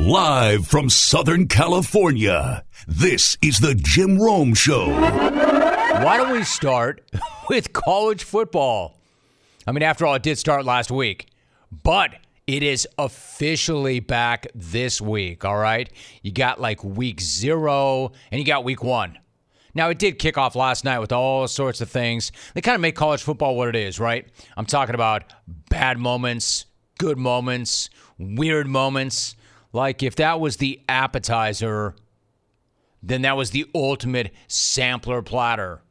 Live from Southern California, this is the Jim Rome Show. Why don't we start with college football? I mean, after all, it did start last week, but it is officially back this week, all right? You got like week zero and you got week one. Now, it did kick off last night with all sorts of things. They kind of make college football what it is, right? I'm talking about bad moments, good moments, weird moments. Like if that was the appetizer, then that was the ultimate sampler platter.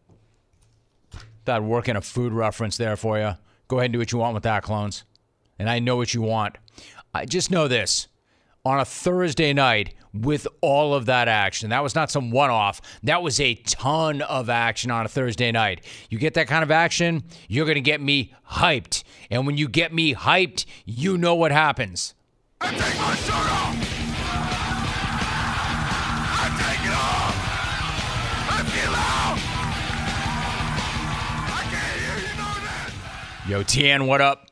That working a food reference there for you. Go ahead and do what you want with that, clones. And I know what you want. I just know this. On a Thursday night with all of that action, that was not some one off. That was a ton of action on a Thursday night. You get that kind of action, you're going to get me hyped. And when you get me hyped, you know what happens. I take my shirt off. I take it off. I feel out. I can't hear you know that. Yo, Tien, what up?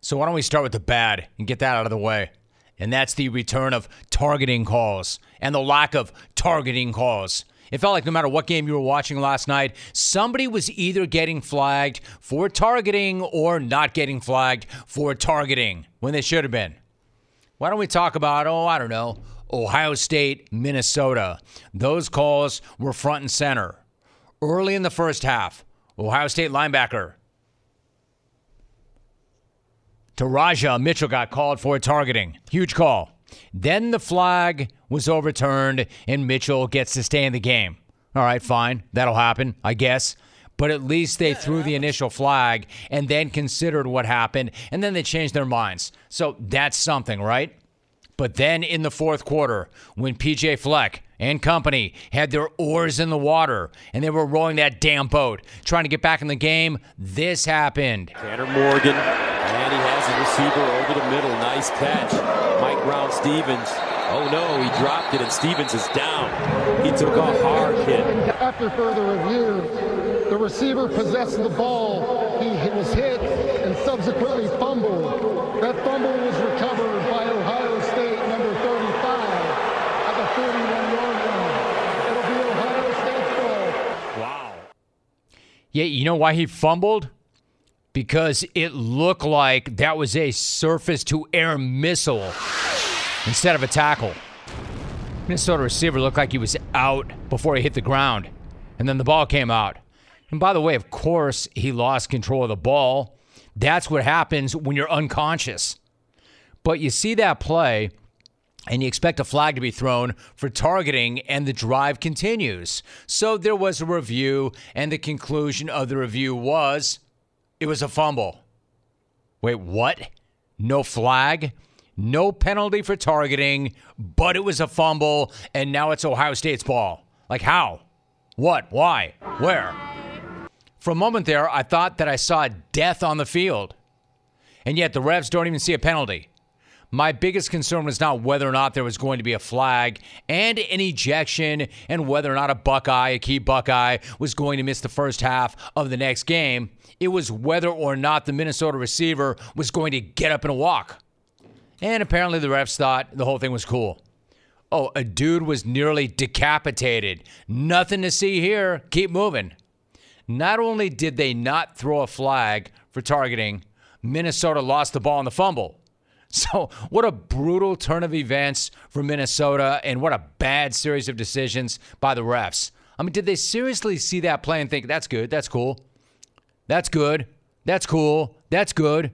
So why don't we start with the bad and get that out of the way? And that's the return of targeting calls and the lack of targeting calls. It felt like no matter what game you were watching last night, somebody was either getting flagged for targeting or not getting flagged for targeting when they should have been. Why don't we talk about, oh, I don't know, Ohio State, Minnesota? Those calls were front and center. Early in the first half, Ohio State linebacker Teradja Mitchell got called for targeting. Huge call. Then the flag was overturned and Mitchell gets to stay in the game. All right, fine. That'll happen, I guess. But at least they threw the initial flag and then considered what happened and then they changed their minds. So that's something, right? But then in the fourth quarter, when PJ Fleck and company had their oars in the water and they were rowing that damn boat, trying to get back in the game, this happened. Tanner Morgan, and he has the receiver over the middle. Nice catch. Mike Brown-Stephens. Oh no, he dropped it, and Stephens is down. He took a hard hit. After further review, the receiver possessed the ball. He was hit and subsequently fumbled. That fumble was recovered by Ohio State, number 35, at the 41-yard line. It'll be Ohio State's ball. Wow. Yeah, you know why he fumbled? Because it looked like that was a surface to air missile instead of a tackle. Minnesota receiver looked like he was out before he hit the ground, and then the ball came out. And by the way, of course, he lost control of the ball. That's what happens when you're unconscious. But you see that play, and you expect a flag to be thrown for targeting, and the drive continues. So there was a review, and the conclusion of the review was it was a fumble. Wait, what? No flag? No penalty for targeting, but it was a fumble, and now it's Ohio State's ball. Like, how? What? Why? Where? For a moment there, I thought that I saw death on the field. And yet the refs don't even see a penalty. My biggest concern was not whether or not there was going to be a flag and an ejection and whether or not a Buckeye, a key Buckeye, was going to miss the first half of the next game. It was whether or not the Minnesota receiver was going to get up and walk. And apparently the refs thought the whole thing was cool. Oh, a dude was nearly decapitated. Nothing to see here. Keep moving. Not only did they not throw a flag for targeting, Minnesota lost the ball in the fumble. So, what a brutal turn of events for Minnesota, and what a bad series of decisions by the refs. I mean, did they seriously see that play and think, that's good, that's cool, that's good, that's cool, that's good?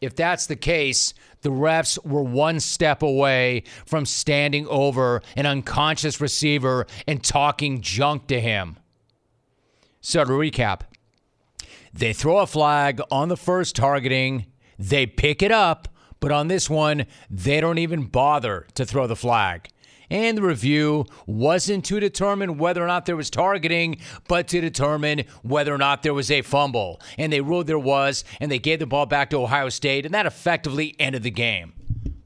If that's the case, the refs were one step away from standing over an unconscious receiver and talking junk to him. So, to recap, they throw a flag on the first targeting, they pick it up, but on this one, they don't even bother to throw the flag. And the review wasn't to determine whether or not there was targeting, but to determine whether or not there was a fumble. And they ruled there was, and they gave the ball back to Ohio State, and that effectively ended the game.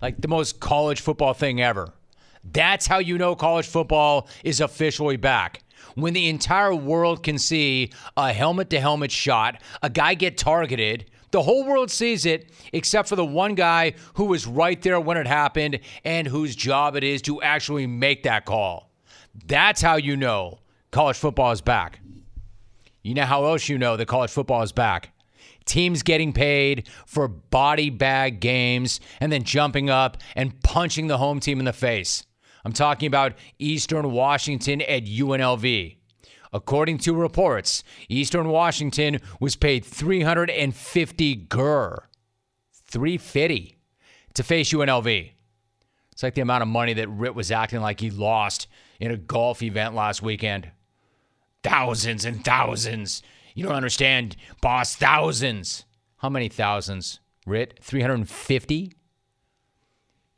Like the most college football thing ever. That's how you know college football is officially back. When the entire world can see a helmet to helmet shot, a guy get targeted, The whole world sees it except for the one guy who was right there when it happened and whose job it is to actually make that call. That's how you know college football is back. You know how else you know that college football is back? Teams getting paid for body bag games and then jumping up and punching the home team in the face. I'm talking about Eastern Washington at UNLV. According to reports, Eastern Washington was paid 350 gur, 350 to face UNLV. It's like the amount of money that Ritt was acting like he lost in a golf event last weekend. Thousands and thousands. You don't understand, boss. Thousands. How many thousands? Ritt, 350?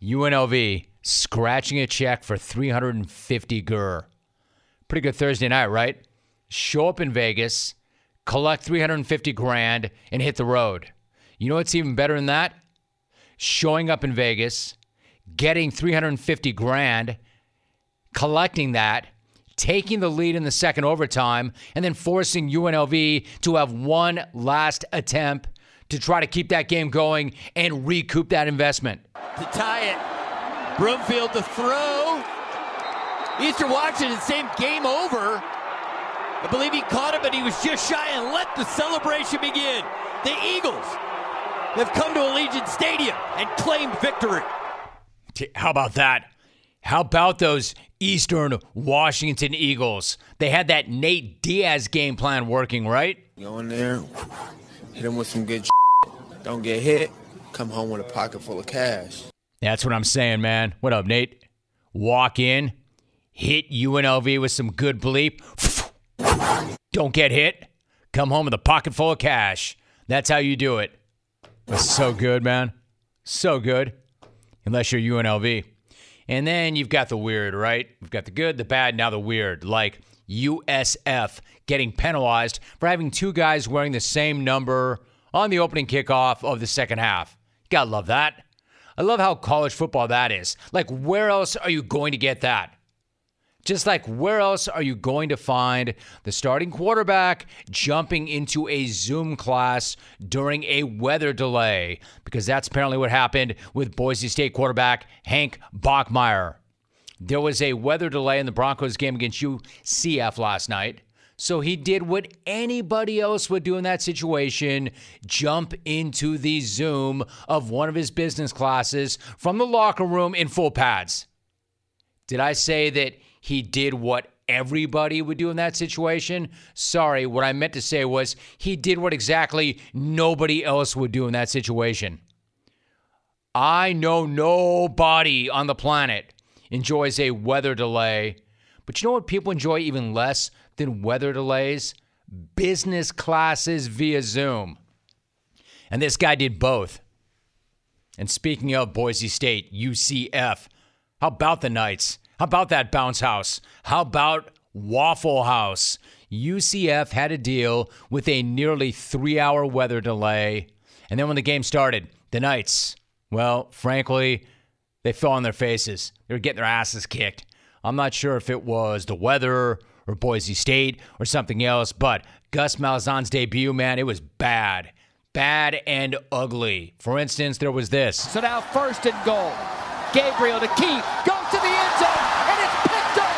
UNLV scratching a check for 350 gur. Pretty good Thursday night, right? Show up in Vegas, collect 350 grand, and hit the road. You know what's even better than that? Showing up in Vegas, getting 350 grand, collecting that, taking the lead in the second overtime, and then forcing UNLV to have one last attempt to try to keep that game going and recoup that investment. To tie it. Brumfield to throw. Eastern Washington, same game over. I believe he caught it, but he was just shy and let the celebration begin. The Eagles have come to Allegiant Stadium and claimed victory. How about that? How about those Eastern Washington Eagles? They had that Nate Diaz game plan working, right? Go in there, hit him with some good Don't get hit, come home with a pocket full of cash. That's what I'm saying, man. What up, Nate? Walk in, hit UNLV with some good bleep. Don't get hit, come home with a pocket full of cash. That's how you do it. That's so good, man. So good. Unless you're UNLV. And then you've got the weird, right? We've got the good, the bad, now the weird, like USF getting penalized for having two guys wearing the same number on the opening kickoff of the second half. You gotta love that. I love how college football that is. Like, where else are you going to get that? Just like, where else are you going to find the starting quarterback jumping into a Zoom class during a weather delay? Because that's apparently what happened with Boise State quarterback Hank Bachmeier. There was a weather delay in the Broncos game against UCF last night. So he did what anybody else would do in that situation jump into the Zoom of one of his business classes from the locker room in full pads. Did I say that he did what everybody would do in that situation? Sorry, what I meant to say was he did what exactly nobody else would do in that situation. I know nobody on the planet enjoys a weather delay, but you know what people enjoy even less than weather delays? Business classes via Zoom. And this guy did both. And speaking of Boise State, UCF, how about the Knights? How about that bounce house? How about Waffle House? UCF had a deal with a nearly three hour weather delay. And then when the game started, the Knights, well, frankly, they fell on their faces. They were getting their asses kicked. I'm not sure if it was the weather or Boise State or something else, but Gus Malzahn's debut, man, it was bad. Bad and ugly. For instance, there was this. So now first and goal. Gabriel to keep. Goes to the end zone. And it's picked up.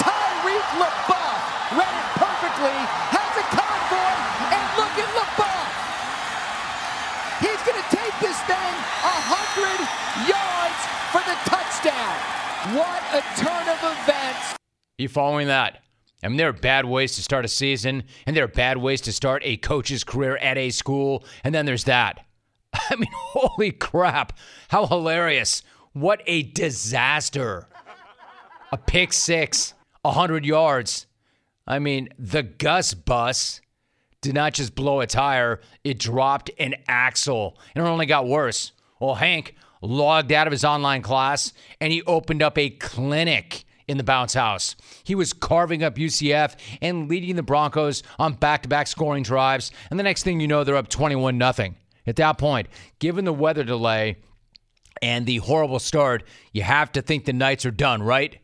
Tyric LeBeauf read it perfectly. Has a convoy. And look at LeBeauf. He's going to take this thing 100 yards for the touchdown. What a turn of events. You following that? I mean, there are bad ways to start a season, and there are bad ways to start a coach's career at a school, and then there's that. I mean, holy crap. How hilarious. What a disaster. A pick six, 100 yards. I mean, the Gus bus did not just blow a tire, it dropped an axle, and it only got worse. Well, Hank logged out of his online class and he opened up a clinic in the bounce house. He was carving up UCF and leading the Broncos on back-to-back scoring drives, and the next thing you know, they're up 21 0. At that point, given the weather delay and the horrible start, you have to think the Knights are done, right?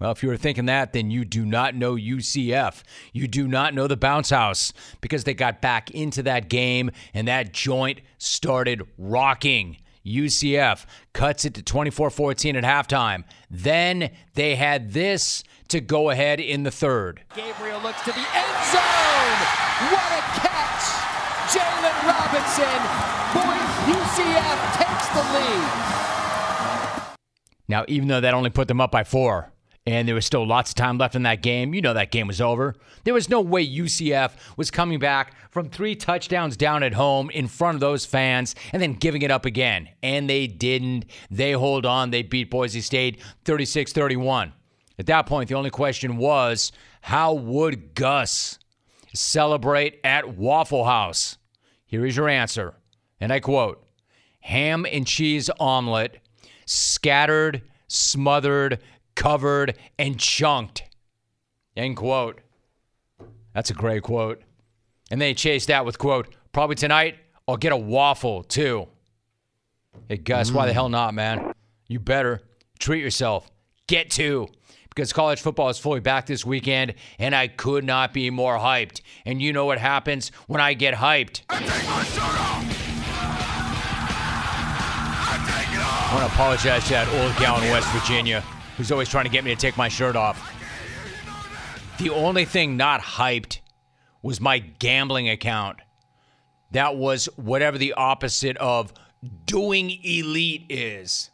Well, if you were thinking that, then you do not know UCF. You do not know the bounce house because they got back into that game and that joint started rocking. UCF cuts it to 24 14 at halftime. Then they had this to go ahead in the third. Gabriel looks to the end zone. What a catch! Jaylon Robinson. Boys, UCF takes the lead. Now, even though that only put them up by four, and there was still lots of time left in that game. You know that game was over. There was no way UCF was coming back from three touchdowns down at home in front of those fans and then giving it up again. And they didn't. They hold on. They beat Boise State 36 31. At that point, the only question was how would Gus celebrate at Waffle House? Here is your answer. And I quote ham and cheese omelet, scattered, smothered, covered, and chunked. End quote. That's a great quote. And they chased that with quote, probably tonight I'll get a waffle too. Hey Gus, why the mm. hell not, man? You better treat yourself. Get two. Because college football is fully back this weekend, and I could not be more hyped. And you know what happens when I get hyped. I take my shirt off. I take it off. I want to apologize to that old gal in West Virginia who's always trying to get me to take my shirt off. The only thing not hyped was my gambling account. That was whatever the opposite of doing elite is.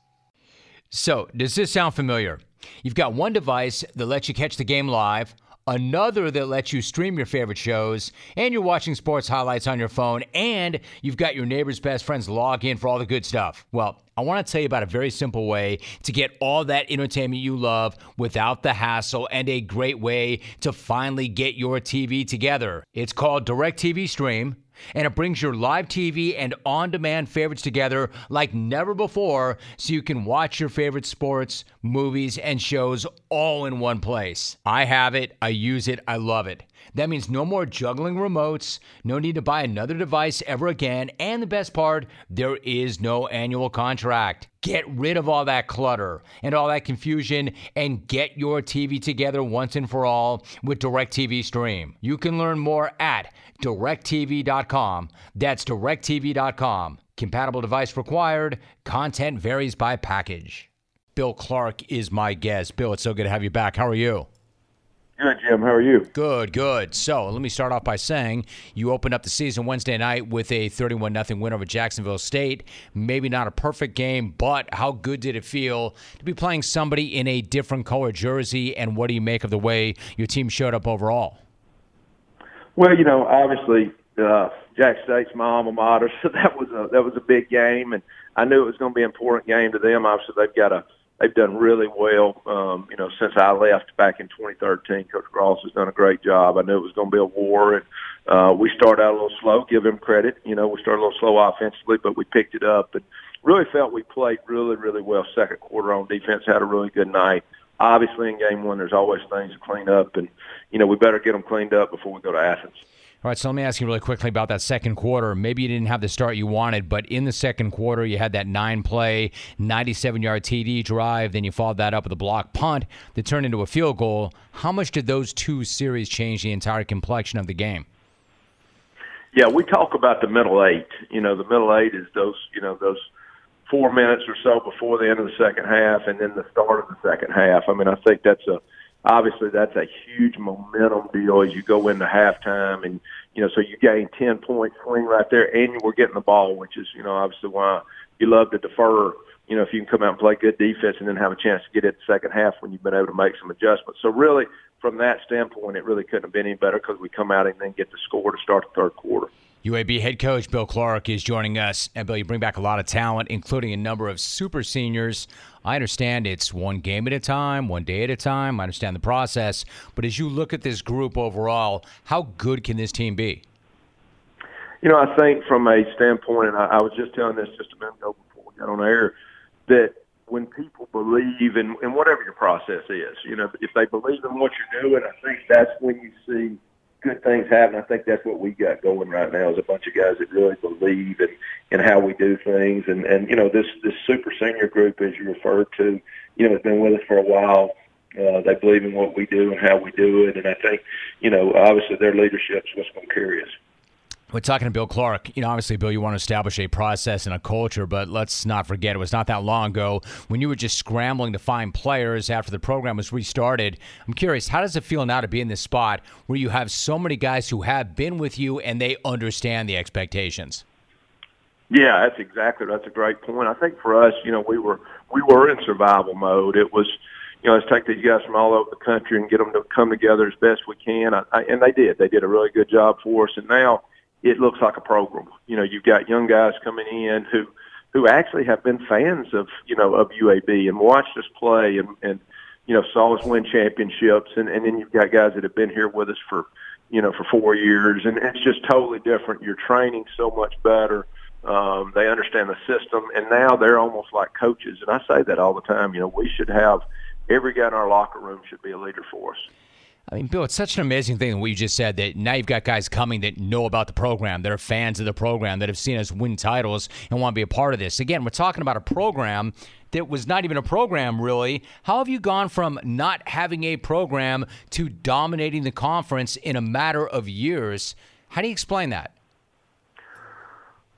So, does this sound familiar? You've got one device that lets you catch the game live, another that lets you stream your favorite shows, and you're watching sports highlights on your phone, and you've got your neighbor's best friends log in for all the good stuff. Well, I want to tell you about a very simple way to get all that entertainment you love without the hassle and a great way to finally get your TV together. It's called DirecTV Stream and it brings your live TV and on demand favorites together like never before so you can watch your favorite sports, movies, and shows all in one place. I have it, I use it, I love it. That means no more juggling remotes, no need to buy another device ever again, and the best part, there is no annual contract. Get rid of all that clutter and all that confusion and get your TV together once and for all with DirecTV Stream. You can learn more at directv.com. That's directv.com. Compatible device required. Content varies by package. Bill Clark is my guest. Bill, it's so good to have you back. How are you? Good, Jim. How are you? Good, good. So let me start off by saying you opened up the season Wednesday night with a 31 0 win over Jacksonville State. Maybe not a perfect game, but how good did it feel to be playing somebody in a different color jersey? And what do you make of the way your team showed up overall? Well, you know, obviously, uh, Jack State's my alma mater, so that was a that was a big game, and I knew it was going to be an important game to them. Obviously, they've got a they've done really well. Um, you know, since I left back in 2013, Coach Grass has done a great job. I knew it was going to be a war, and uh, we started out a little slow. Give him credit. You know, we started a little slow offensively, but we picked it up, and really felt we played really, really well. Second quarter on defense, had a really good night. Obviously, in game one, there's always things to clean up, and you know we better get them cleaned up before we go to Athens. All right, so let me ask you really quickly about that second quarter. Maybe you didn't have the start you wanted, but in the second quarter, you had that nine play, 97 yard TD drive. Then you followed that up with a block punt that turned into a field goal. How much did those two series change the entire complexion of the game? Yeah, we talk about the middle eight. You know, the middle eight is those, you know, those four minutes or so before the end of the second half and then the start of the second half. I mean, I think that's a obviously that's a huge momentum deal as you go into halftime and you know so you gain 10 point swing right there and you were getting the ball which is you know obviously why you love to defer you know if you can come out and play good defense and then have a chance to get it the second half when you've been able to make some adjustments so really from that standpoint it really couldn't have been any better because we come out and then get the score to start the third quarter UAB head coach Bill Clark is joining us. And Bill, you bring back a lot of talent, including a number of super seniors. I understand it's one game at a time, one day at a time. I understand the process. But as you look at this group overall, how good can this team be? You know, I think from a standpoint, and I, I was just telling this just a minute ago before we got on air, that when people believe in, in whatever your process is, you know, if they believe in what you're doing, I think that's when you see good things happen. I think that's what we got going right now is a bunch of guys that really believe in, in how we do things. And, and, you know, this, this super senior group, as you referred to, you know, has been with us for a while. Uh, they believe in what we do and how we do it, and I think, you know, obviously their leadership is what's going to carry us. We're talking to Bill Clark. You know, obviously, Bill, you want to establish a process and a culture, but let's not forget it was not that long ago when you were just scrambling to find players after the program was restarted. I'm curious, how does it feel now to be in this spot where you have so many guys who have been with you and they understand the expectations? Yeah, that's exactly that's a great point. I think for us, you know, we were we were in survival mode. It was, you know, let's take these guys from all over the country and get them to come together as best we can. I, I, and they did. They did a really good job for us. And now it looks like a program. You know, you've got young guys coming in who who actually have been fans of you know of UAB and watched us play and and you know saw us win championships and and then you've got guys that have been here with us for you know for four years and it's just totally different. You're training so much better. Um, they understand the system, and now they're almost like coaches. And I say that all the time. You know, we should have every guy in our locker room should be a leader for us. I mean, Bill, it's such an amazing thing what you just said that now you've got guys coming that know about the program, that are fans of the program, that have seen us win titles and want to be a part of this. Again, we're talking about a program that was not even a program, really. How have you gone from not having a program to dominating the conference in a matter of years? How do you explain that?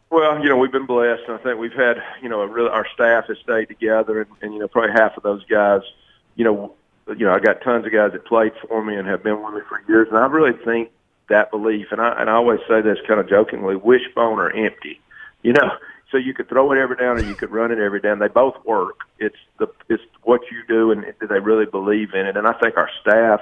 Well, you know, we've been blessed. I think we've had, you know, really, our staff has stayed together, and, and you know, probably half of those guys, you know, you know, I got tons of guys that played for me and have been with me for years, and I really think that belief, and I and I always say this kind of jokingly, wishbone or empty, you know. So you could throw it every down, or you could run it every down. They both work. It's the it's what you do, and do they really believe in it? And I think our staff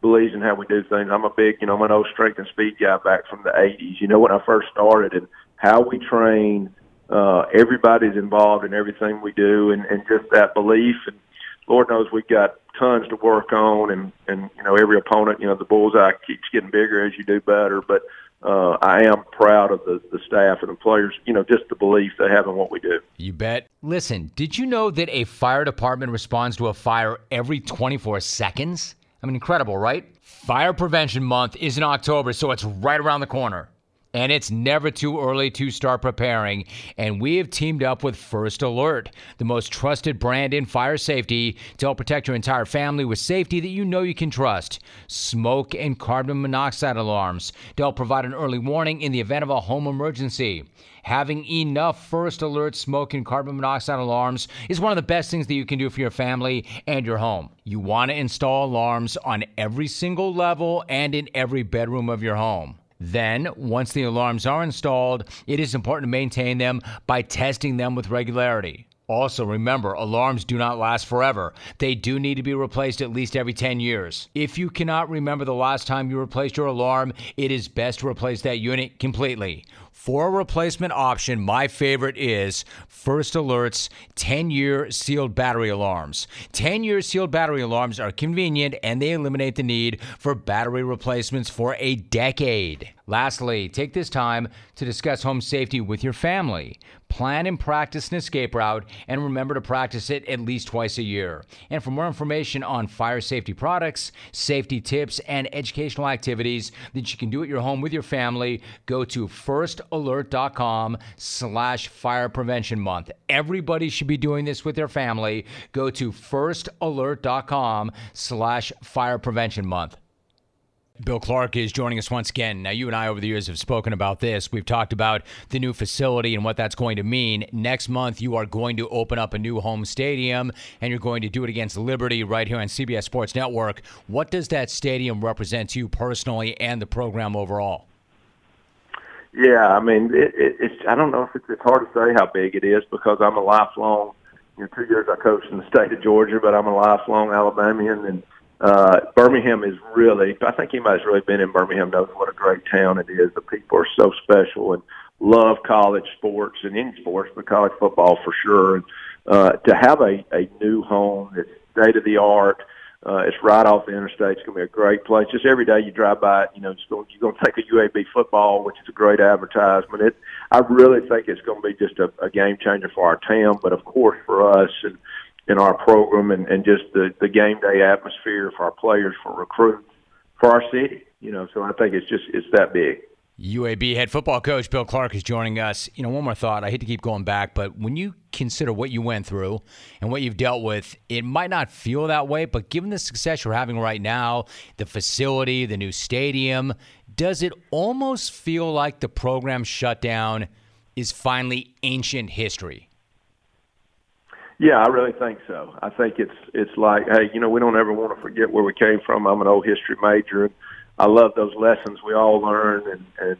believes in how we do things. I'm a big, you know, I'm an old strength and speed guy back from the '80s. You know, when I first started, and how we train. Uh, everybody's involved in everything we do, and, and just that belief. And Lord knows we've got tons to work on, and and you know every opponent, you know the bullseye keeps getting bigger as you do better. But uh, I am proud of the the staff and the players. You know, just the belief they have in what we do. You bet. Listen, did you know that a fire department responds to a fire every 24 seconds? I mean, incredible, right? Fire Prevention Month is in October, so it's right around the corner. And it's never too early to start preparing. And we have teamed up with First Alert, the most trusted brand in fire safety, to help protect your entire family with safety that you know you can trust. Smoke and carbon monoxide alarms to help provide an early warning in the event of a home emergency. Having enough First Alert smoke and carbon monoxide alarms is one of the best things that you can do for your family and your home. You want to install alarms on every single level and in every bedroom of your home. Then, once the alarms are installed, it is important to maintain them by testing them with regularity. Also, remember, alarms do not last forever. They do need to be replaced at least every 10 years. If you cannot remember the last time you replaced your alarm, it is best to replace that unit completely. For a replacement option, my favorite is First Alert's 10 year sealed battery alarms. 10 year sealed battery alarms are convenient and they eliminate the need for battery replacements for a decade. Lastly, take this time to discuss home safety with your family. Plan and practice an escape route, and remember to practice it at least twice a year. And for more information on fire safety products, safety tips, and educational activities that you can do at your home with your family, go to firstalert.com slash fire prevention month. Everybody should be doing this with their family. Go to firstalert.com slash fire prevention month. Bill Clark is joining us once again. Now, you and I over the years have spoken about this. We've talked about the new facility and what that's going to mean. Next month, you are going to open up a new home stadium, and you're going to do it against Liberty right here on CBS Sports Network. What does that stadium represent to you personally and the program overall? Yeah, I mean, it, it, it's. I don't know if it's, it's hard to say how big it is because I'm a lifelong. You know, two years I coached in the state of Georgia, but I'm a lifelong Alabamian, and uh, Birmingham is really, I think anybody that's really been in Birmingham knows what a great town it is. The people are so special and love college sports and any sports, but college football for sure. And uh, to have a, a new home that's state of the art, uh, it's right off the interstate. It's going to be a great place. Just every day you drive by it, you know, it's going, you're going to take a UAB football, which is a great advertisement. It, I really think it's going to be just a, a game changer for our town, but of course for us and in our program and, and just the, the game day atmosphere for our players, for recruits, for our city. You know, so I think it's just it's that big. UAB head football coach Bill Clark is joining us. You know, one more thought. I hate to keep going back, but when you consider what you went through and what you've dealt with, it might not feel that way, but given the success you're having right now, the facility, the new stadium, does it almost feel like the program shutdown is finally ancient history? Yeah, I really think so. I think it's it's like, hey, you know, we don't ever want to forget where we came from. I'm an old history major, and I love those lessons we all learn, and and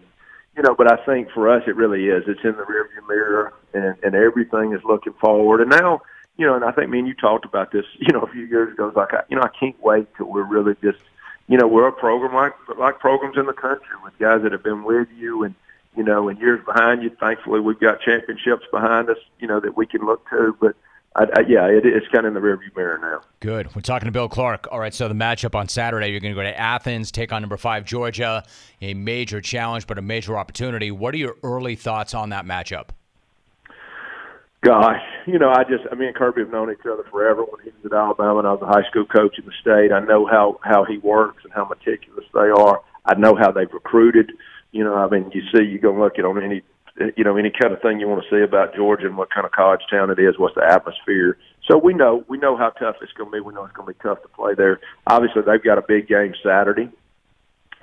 you know, but I think for us it really is. It's in the rearview mirror, and and everything is looking forward. And now, you know, and I think me and you talked about this, you know, a few years ago. It's like, I, you know, I can't wait till we're really just, you know, we're a program like like programs in the country with guys that have been with you and you know, and years behind you. Thankfully, we've got championships behind us, you know, that we can look to, but I, I, yeah, it, it's kind of in the rearview mirror now. Good. We're talking to Bill Clark. All right, so the matchup on Saturday, you're going to go to Athens, take on number five Georgia. A major challenge, but a major opportunity. What are your early thoughts on that matchup? Gosh, you know, I just, I mean, Kirby have known each other forever. When he was at Alabama, and I was a high school coach in the state. I know how how he works and how meticulous they are. I know how they've recruited. You know, I mean, you see, you go look at on any you know any kind of thing you want to see about Georgia and what kind of college town it is, what's the atmosphere. So we know we know how tough it's going to be. We know it's going to be tough to play there. Obviously, they've got a big game Saturday,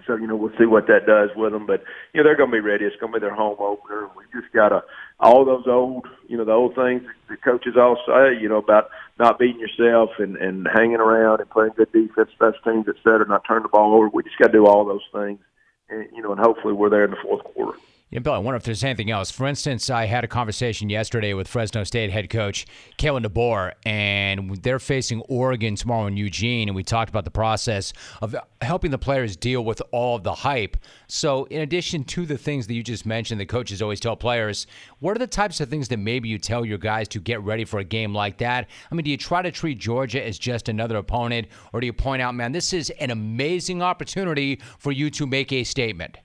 so you know we'll see what that does with them. But you know they're going to be ready. It's going to be their home opener. We just got to all those old you know the old things the coaches all say you know about not beating yourself and and hanging around and playing good defense, special teams, et cetera, not turn the ball over. We just got to do all those things, and you know, and hopefully we're there in the fourth quarter. Yeah, Bill, I wonder if there's anything else. For instance, I had a conversation yesterday with Fresno State head coach Kalen DeBoer, and they're facing Oregon tomorrow in Eugene, and we talked about the process of helping the players deal with all of the hype. So, in addition to the things that you just mentioned, the coaches always tell players, what are the types of things that maybe you tell your guys to get ready for a game like that? I mean, do you try to treat Georgia as just another opponent, or do you point out, man, this is an amazing opportunity for you to make a statement?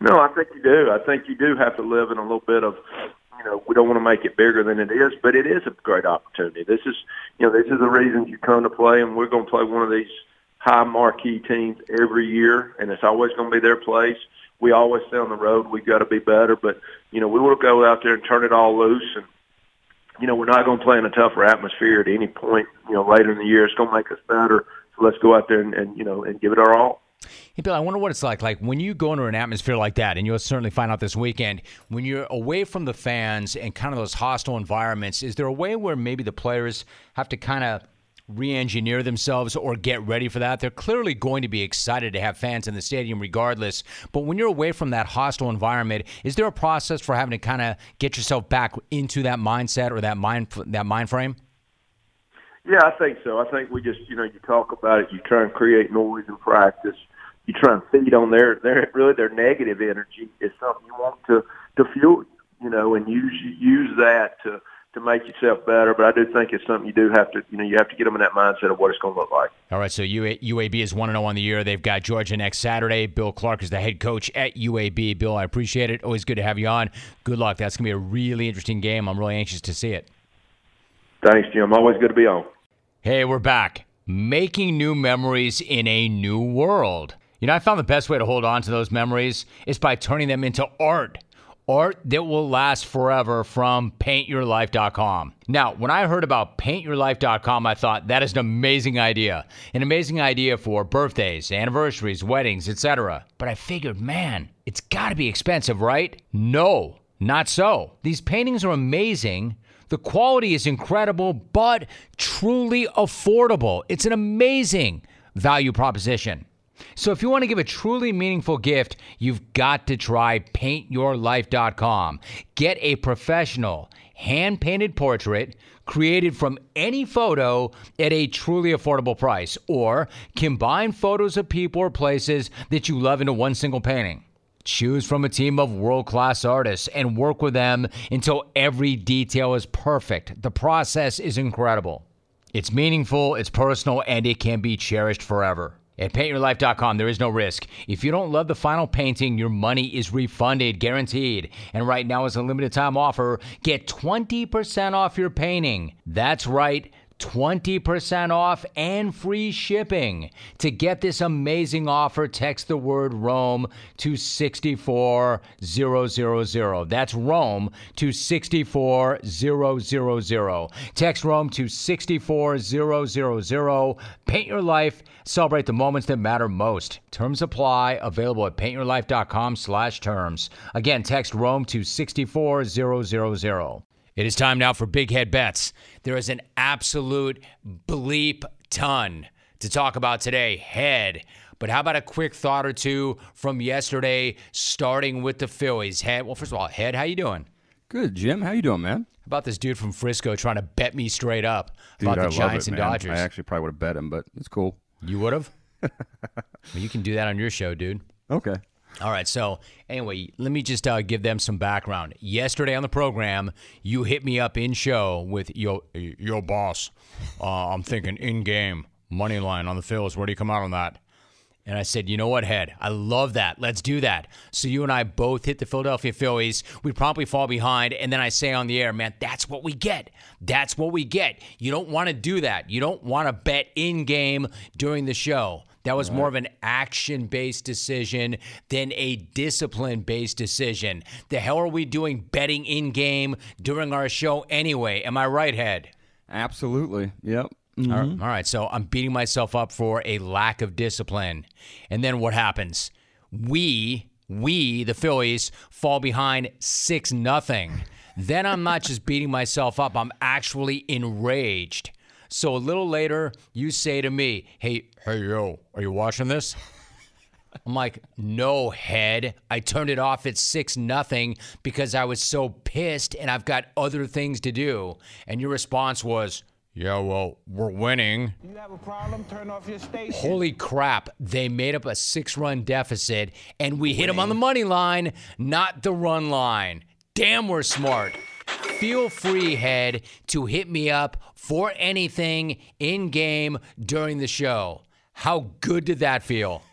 No, I think you do. I think you do have to live in a little bit of, you know, we don't want to make it bigger than it is, but it is a great opportunity. This is, you know, this is the reason you come to play, and we're going to play one of these high marquee teams every year, and it's always going to be their place. We always say on the road we've got to be better, but you know we to go out there and turn it all loose, and you know we're not going to play in a tougher atmosphere at any point. You know later in the year, it's going to make us better. So let's go out there and, and you know and give it our all. Hey, Bill, I wonder what it's like. Like when you go into an atmosphere like that, and you'll certainly find out this weekend, when you're away from the fans and kind of those hostile environments, is there a way where maybe the players have to kind of re engineer themselves or get ready for that? They're clearly going to be excited to have fans in the stadium regardless. But when you're away from that hostile environment, is there a process for having to kind of get yourself back into that mindset or that mind, that mind frame? Yeah, I think so. I think we just, you know, you talk about it, you try and create noise in practice you try and feed on their their really their negative energy is something you want to to fuel you know and use use that to to make yourself better. But I do think it's something you do have to you know you have to get them in that mindset of what it's going to look like. All right so UAB is 1 0 on the year. They've got Georgia next Saturday. Bill Clark is the head coach at UAB Bill I appreciate it. Always good to have you on. Good luck. That's going to be a really interesting game. I'm really anxious to see it. Thanks Jim. Always good to be on. Hey we're back. Making new memories in a new world you know, I found the best way to hold on to those memories is by turning them into art. Art that will last forever from paintyourlife.com. Now, when I heard about paintyourlife.com, I thought that is an amazing idea. An amazing idea for birthdays, anniversaries, weddings, etc. But I figured, man, it's got to be expensive, right? No, not so. These paintings are amazing. The quality is incredible, but truly affordable. It's an amazing value proposition. So if you want to give a truly meaningful gift, you've got to try paintyourlife.com. Get a professional, hand painted portrait created from any photo at a truly affordable price, or combine photos of people or places that you love into one single painting. Choose from a team of world class artists and work with them until every detail is perfect. The process is incredible. It's meaningful, it's personal, and it can be cherished forever. At paintyourlife.com, there is no risk. If you don't love the final painting, your money is refunded, guaranteed. And right now is a limited time offer. Get 20% off your painting. That's right. 20% off and free shipping. To get this amazing offer, text the word Rome to 64000. That's Rome to 64000. Text Rome to 64000. Paint your life. Celebrate the moments that matter most. Terms apply. Available at paintyourlife.com slash terms. Again, text Rome to 64000. It is time now for Big Head Bets. There is an absolute bleep ton to talk about today. Head. But how about a quick thought or two from yesterday, starting with the Phillies? Head. Well, first of all, Head, how you doing? Good, Jim. How you doing, man? How about this dude from Frisco trying to bet me straight up Dude, about I the love Giants it, and. Dodgers? I actually probably would have bet him, but it's cool. You would have? well, you can do that on your show, dude. Okay. All right. So, anyway, let me just uh, give them some background. Yesterday on the program, you hit me up in show with yo, yo, boss. Uh, I'm thinking in game money line on the Phils. Where do you come out on that? And I said, you know what, Head? I love that. Let's do that. So you and I both hit the Philadelphia Phillies. We promptly fall behind. And then I say on the air, man, that's what we get. That's what we get. You don't want to do that. You don't want to bet in game during the show. That was more of an action based decision than a discipline based decision. The hell are we doing betting in game during our show anyway? Am I right, Head? Absolutely. Yep. All Mhm. right, all right, so I'm beating myself up for a lack of discipline. And then what happens? We, we, the Phillies, fall behind 6 nothing. Then I'm not just beating myself up, I'm actually enraged. So a little later, you say to me, "Hey, hey yo, are you watching this?" I'm like, "No, head. I turned it off at 6 nothing because I was so pissed and I've got other things to do." And your response was, yeah, well, we're winning. You have a problem? Turn off your station. Holy crap. They made up a six run deficit and we hit them on the money line, not the run line. Damn, we're smart. Feel free, head, to hit me up for anything in game during the show. How good did that feel?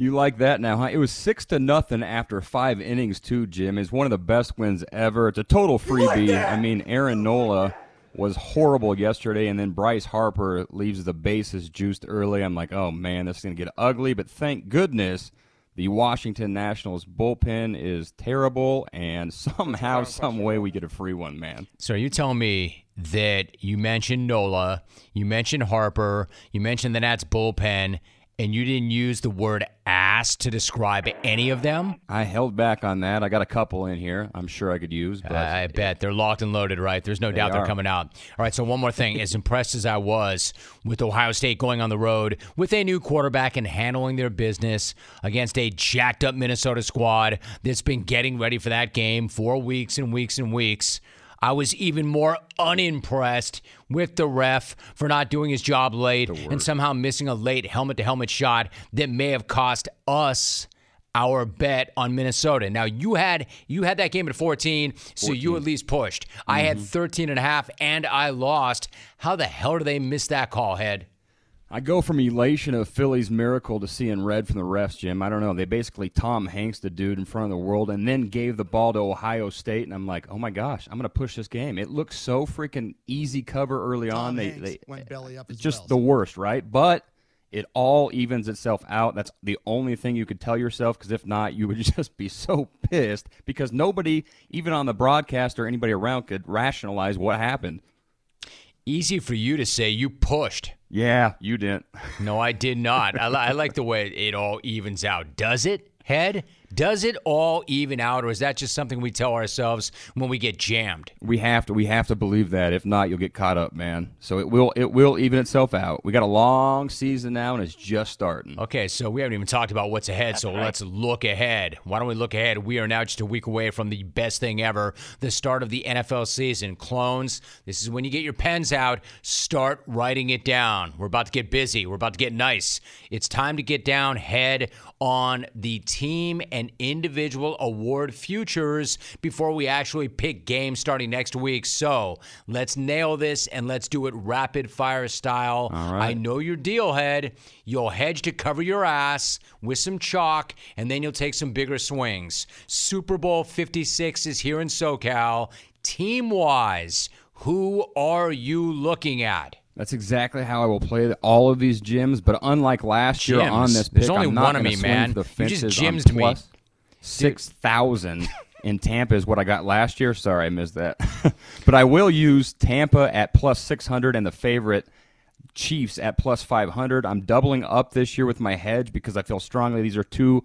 You like that now, huh? It was six to nothing after five innings, too, Jim. It's one of the best wins ever. It's a total freebie. I mean, Aaron Nola was horrible yesterday, and then Bryce Harper leaves the bases juiced early. I'm like, oh man, this is gonna get ugly. But thank goodness the Washington Nationals bullpen is terrible, and somehow, some way, we get a free one, man. So are you telling me that you mentioned Nola, you mentioned Harper, you mentioned the Nats bullpen, and you didn't use the word ass to describe any of them? I held back on that. I got a couple in here. I'm sure I could use, but I bet they're locked and loaded, right? There's no They doubt they're are. coming out. All right, so one more thing. As impressed as I was with Ohio State going on the road with a new quarterback and handling their business against a jacked up Minnesota squad that's been getting ready for that game for weeks and weeks and weeks. I was even more unimpressed with the ref for not doing his job late and somehow missing a late helmet to helmet shot that may have cost us our bet on Minnesota. Now you had you had that game at 14, so you at least pushed. I had 13 and a half and I lost. How the hell do they miss that call, head? I go from elation of Philly's miracle to seeing red from the refs, Jim. I don't know. They basically Tom Hanks the dude in front of the world and then gave the ball to Ohio State, and I'm like, oh my gosh, I'm going to push this game. It looks so freaking easy cover early on. They, Hanks they went belly up It's just well, the worst, right? But it all evens itself out. That's the only thing you could tell yourself, because if not, you would just be so pissed because nobody, even on the broadcast or anybody around, could rationalize what happened. Easy for you to say you pushed. Yeah, you didn't. No, I did not. I, li- I like the way it all evens out. Does it, head? Does it all even out, or is that just something we tell ourselves when we get jammed? We have to we have to believe that. If not, you'll get caught up, man. So it will it will even itself out. We got a long season now and it's just starting. Okay, so we haven't even talked about what's ahead, so let's look ahead. Why don't we look ahead? We are now just a week away from the best thing ever, the start of the NFL season. Clones, this is when you get your pens out, start writing it down. We're about to get busy, we're about to get nice. It's time to get down head on the team and individual award futures before we actually pick games starting next week. So let's nail this and let's do it rapid fire style. Right. I know your deal, head. You'll hedge to cover your ass with some chalk, and then you'll take some bigger swings. Super Bowl 56 is here in SoCal. Team wise, Who are you looking at? That's exactly how I will play all of these gyms. But unlike last year on this pick, There's only I'm not one of me, man. The You just gyms me. plus Six thousand in Tampa is what I got last year. Sorry, I missed that. but I will use Tampa at plus six hundred and the favorite Chiefs at plus five hundred. I'm doubling up this year with my hedge because I feel strongly these are two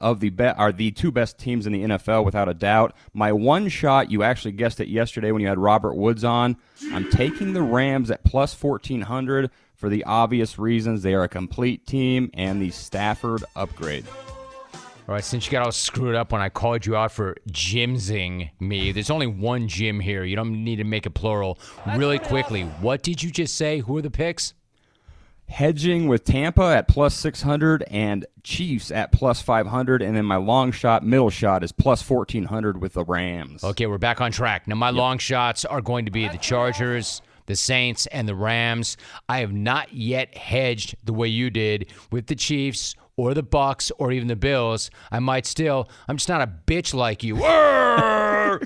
of the be- are the two best teams in the NFL without a doubt. My one shot, you actually guessed it yesterday when you had Robert Woods on. I'm taking the Rams at plus 1400 for the obvious reasons they are a complete team and the Stafford upgrade. All right, since you got all screwed up when I called you out for gymsing me, there's only one gym here. You don't need to make it plural. Really quickly, what did you just say? Who are the picks? Hedging with Tampa at plus 600 and Chiefs at plus 500. And then my long shot, middle shot is plus 1400 with the Rams. Okay, we're back on track. Now, my long shots are going to be the Chargers, the Saints, and the Rams. I have not yet hedged the way you did with the Chiefs or the Bucks or even the Bills. I might still. I'm just not a bitch like you. I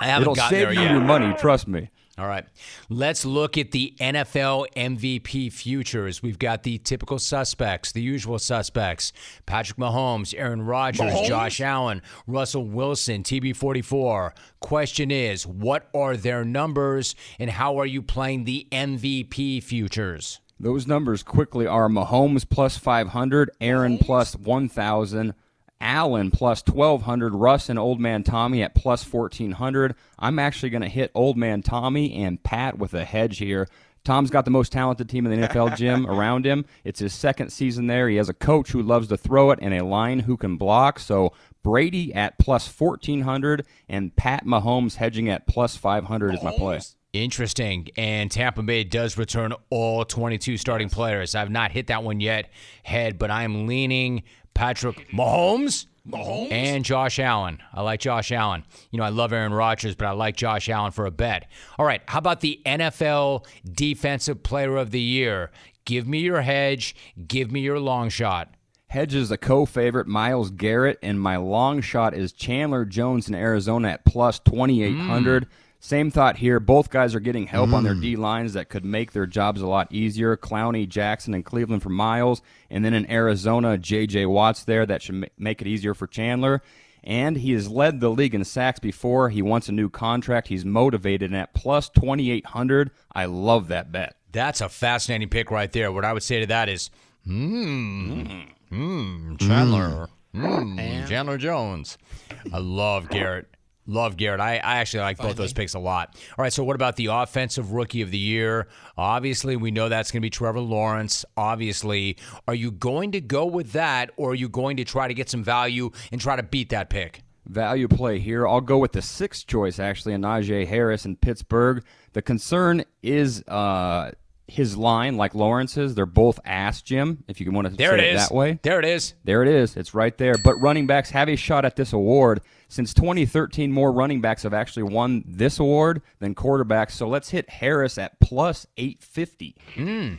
haven't It'll gotten save there you yet. your money, trust me. All right. Let's look at the NFL MVP futures. We've got the typical suspects, the usual suspects Patrick Mahomes, Aaron Rodgers, Josh Allen, Russell Wilson, TB44. Question is, what are their numbers and how are you playing the MVP futures? Those numbers quickly are Mahomes plus 500, Aaron plus 1,000, Allen plus 1,200, Russ and Old Man Tommy at plus 1,400. I'm actually going to hit Old Man Tommy and Pat with a hedge here. Tom's got the most talented team in the NFL gym around him. It's his second season there. He has a coach who loves to throw it and a line who can block. So Brady at plus 1,400 and Pat Mahomes hedging at plus 500 is my play. Interesting. And Tampa Bay does return all 22 starting players. I've not hit that one yet, head, but I'm leaning Patrick Mahomes. Mahomes? And Josh Allen. I like Josh Allen. You know, I love Aaron Rodgers, but I like Josh Allen for a bet. All right, how about the NFL Defensive Player of the Year? Give me your hedge. Give me your long shot. Hedge is a co-favorite, Myles Garrett, and my long shot is Chandler Jones in Arizona at plus 2,800. Mm. Same thought here. Both guys are getting help on their D lines that could make their jobs a lot easier. Clowney, Jackson, and Cleveland for Myles, and then in Arizona, J.J. Watts there. That should make it easier for Chandler. And he has led the league in sacks before. He wants a new contract. He's motivated, and at plus 2,800, I love that bet. That's a fascinating pick right there. What I would say to that is, hmm, hmm, Chandler, hmm, Chandler Jones. I love Garrett. Love Garrett. I, I actually like both those picks a lot. All right, so what about the offensive rookie of the year? Obviously, we know that's going to be Trevor Lawrence. Obviously, are you going to go with that, or are you going to try to get some value and try to beat that pick? value play here. I'll go with the sixth choice, actually, in Najee Harris in Pittsburgh. The concern is uh, his line, like Lawrence's. They're both ass, Jim, if you want to There say it is. that way. There it is. There it is. It's right there. But running backs have a shot at this award. Since 2013, more running backs have actually won this award than quarterbacks. So let's hit Harris at plus 850. Hmm.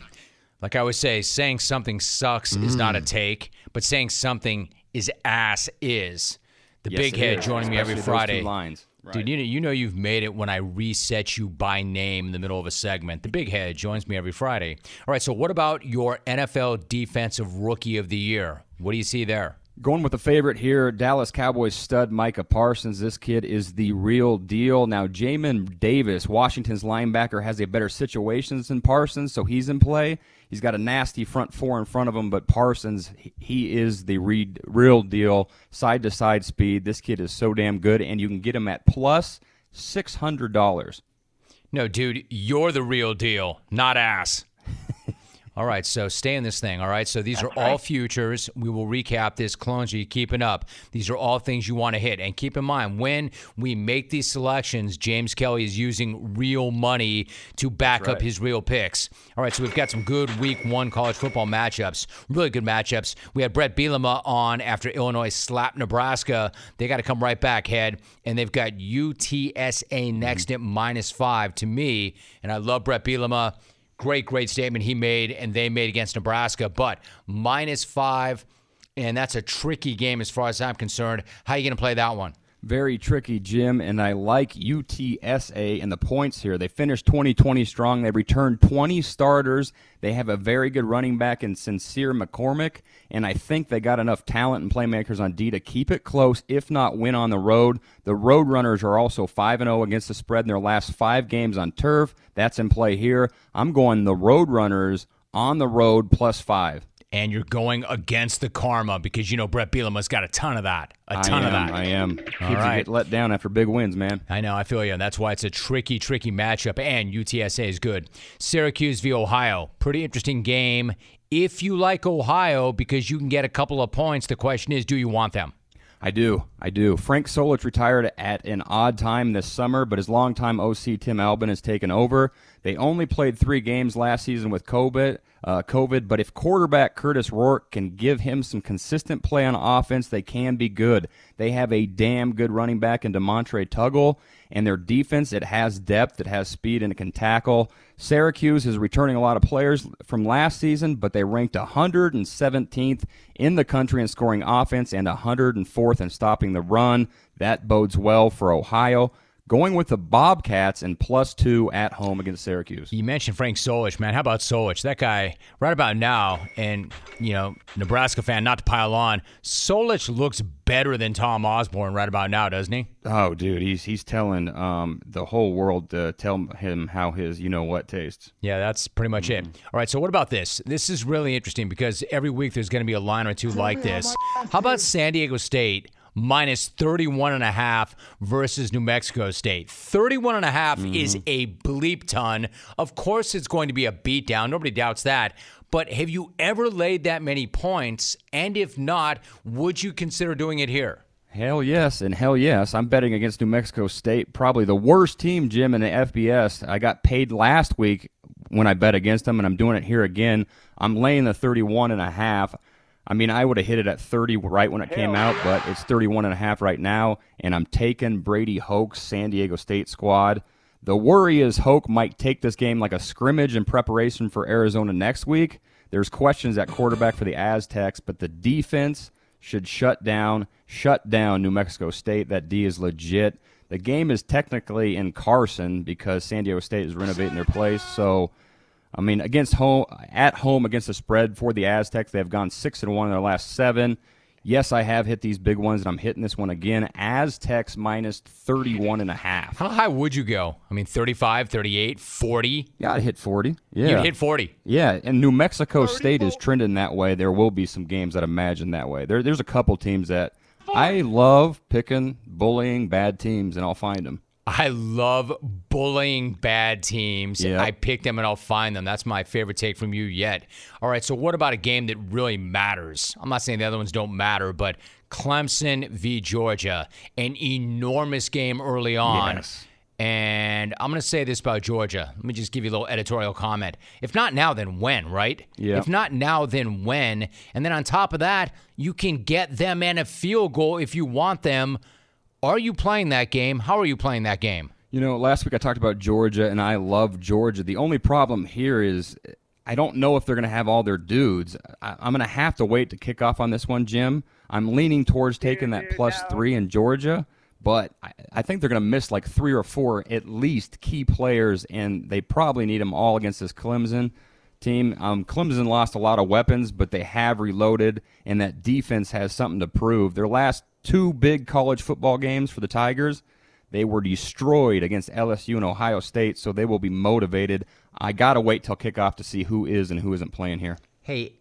Like I always say, saying something sucks is not a mm. take, but saying something is ass is. The Yes, big head joining me every especially those two Friday. lines. Dude, you know, you know you've made it when I reset you by name in the middle of a segment. The big head joins me every Friday. All right, so what about your NFL Defensive Rookie of the Year? What do you see there? Going with the favorite here, Dallas Cowboys stud Micah Parsons. This kid is the real deal. Now, Jamin Davis, Washington's linebacker, has a better situations than Parsons, so he's in play. He's got a nasty front four in front of him, but Parsons, he- is the re- real deal. Side to side speed. This kid is so damn good, and you can get him at plus $600. No, dude, you're the real deal, not ass. all right, so stay in this thing. All right, so these are all futures. We will recap this. Clones, are you keeping up? These are all things you want to hit. And keep in mind, when we make these selections, James Kelly is using real money to back up his real picks. All right, so we've got some good week one college football matchups. Really good matchups. We had Brett Bielema on after Illinois slapped Nebraska. They got to come right back, head. And they've got UTSA next mm-hmm. at minus five to me. And I love Brett Bielema. Great, great statement he made and they made against Nebraska. But minus five, and that's a tricky game as far as I'm concerned. How are you going to play that one? Very tricky, Jim, and I like UTSA and the points here. They finished 2020 strong. They returned 20 starters. They have a very good running back in Sincere McCormick, and I think they got enough talent and playmakers on D to keep it close, if not win on the road. The Roadrunners are also 5 0 against the spread in their last five games on turf. That's in play here. I'm going the Roadrunners on the road plus five and you're going against the karma because you know Brett Bielema's got a ton of that, a ton I of that. I am. All right. get let down after big wins, man. I know, I feel you, and that's why it's a tricky, tricky matchup. And UTSA is good. Syracuse v Ohio, pretty interesting game. If you like Ohio because you can get a couple of points, the question is, do you want them? I do. I do. Frank Solich retired at an odd time this summer, but his longtime OC Tim Albin has taken over. They only played three games last season with COVID, uh, COVID, but if quarterback Kurtis Rourke can give him some consistent play on offense, they can be good. They have a damn good running back in De'Montre Tuggle, and their defense, it has depth, it has speed, and it can tackle. Syracuse is returning a lot of players from last season, but they ranked 117th in the country in scoring offense and 104th in stopping the run. That bodes well for Ohio. Going with the Bobcats and plus two at home against Syracuse. You mentioned Frank Solich, man. How about Solich? That guy, right about now, and, you know, Nebraska fan, not to pile on, Solich looks better than Tom Osborne right about now, doesn't he? Oh, dude, he's he's telling um, the whole world to tell him how his you know what tastes. Yeah, that's pretty much it. All right, so what about this? This is really interesting because every week there's going to be a line or two like this. How about San Diego State minus 31 and a half versus New Mexico State? 31 and a half mm-hmm. is a bleep ton. Of course it's going to be a beatdown. Nobody doubts that. But have you ever laid that many points? And if not, would you consider doing it here? Hell yes, and hell yes. I'm betting against New Mexico State, probably the worst team, Jim, in the FBS. I got paid last week when I bet against them, and I'm doing it here again. I'm laying the 31 and a half. I mean, I would have hit it at 30 right when it came out, but it's 31 and a half right now, and I'm taking Brady Hoke's San Diego State squad. The worry is Hoke might take this game like a scrimmage in preparation for Arizona next week. There's questions at quarterback for the Aztecs, but the defense should shut down, shut down New Mexico State. That D is legit. The game is technically in Carson because San Diego State is renovating their place. So, I mean, against home at home against the spread for the Aztecs, they have gone six and one in their last seven. Yes, I have hit these big ones, and I'm hitting this one again. Aztecs minus 31 and a half. How high would you go? I mean, 35, 38, 40? Yeah, I'd hit 40. Yeah. You'd hit 40. Yeah, and New Mexico State is trending that way. There will be some games that imagine that way. There, there's a couple teams that I love picking, bullying bad teams, and I'll find them. I love bullying bad teams. Yeah. I pick them and I'll find them. That's my favorite take from you yet. All right, so what about a game that really matters? I'm not saying the other ones don't matter, but Clemson v. Georgia, an enormous game early on. Yes. And I'm going to say this about Georgia. Let me just give you a little editorial comment. If not now, then when, right? Yeah. If not now, then when? And then on top of that, you can get them and a field goal if you want them. Are you playing that game? How are you playing that game? You know, last week I talked about Georgia, and I love Georgia. The only problem here is I don't know if they're going to have all their dudes. I, I'm going to have to wait to kick off on this one, Jim. I'm leaning towards taking that plus three in Georgia, but I, I think they're going to miss like three or four at least key players, and they probably need them all against this Clemson team. Um, Clemson lost a lot of weapons, but they have reloaded, and that defense has something to prove. Their last two big college football games for the Tigers, they were destroyed against LSU and Ohio State, so they will be motivated. I got to wait till kickoff to see who is and who isn't playing here. Hey,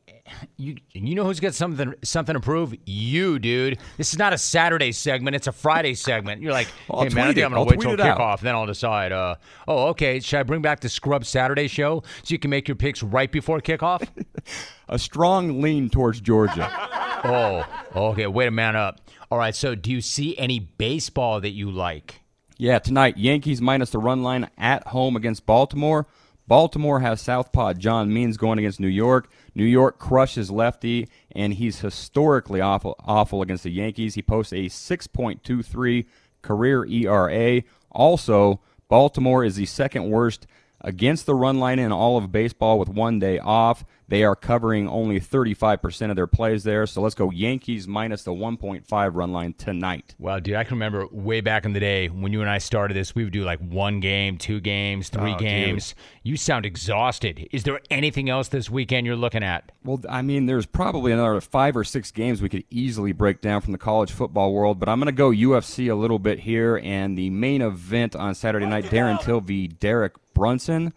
you you know who's got something something to prove? You, dude. This is not a Saturday segment; it's a Friday segment. You're like, I'll hey man, I think. I'm gonna I'll wait till out. kickoff, then I'll decide. Uh, oh, okay. Should I bring back the Scrub Saturday show so you can make your picks right before kickoff? A strong lean towards Georgia. oh, okay. Wait a man up. All right. So, do you see any baseball that you like? Yeah, tonight, Yankees minus the run line at home against Baltimore. Baltimore has Southpaw John Means going against New York. New York crushes lefty, and he's historically awful, awful against the Yankees. He posts a 6.23 career ERA. Also, Baltimore is the second worst against the run line in all of baseball with one day off. They are covering only 35% of their plays there. So let's go Yankees minus the 1.5 run line tonight. Well, dude, I can remember way back in the day when you and I started this, we would do like one game, two games, three Oh, dude. games. You sound exhausted. Is there anything else this weekend you're looking at? Well, I mean, there's probably another five or six games we could easily break down from the college football world, but I'm going to go UFC a little bit here. And the main event on Saturday night, Darren Till v. Derek Brunson.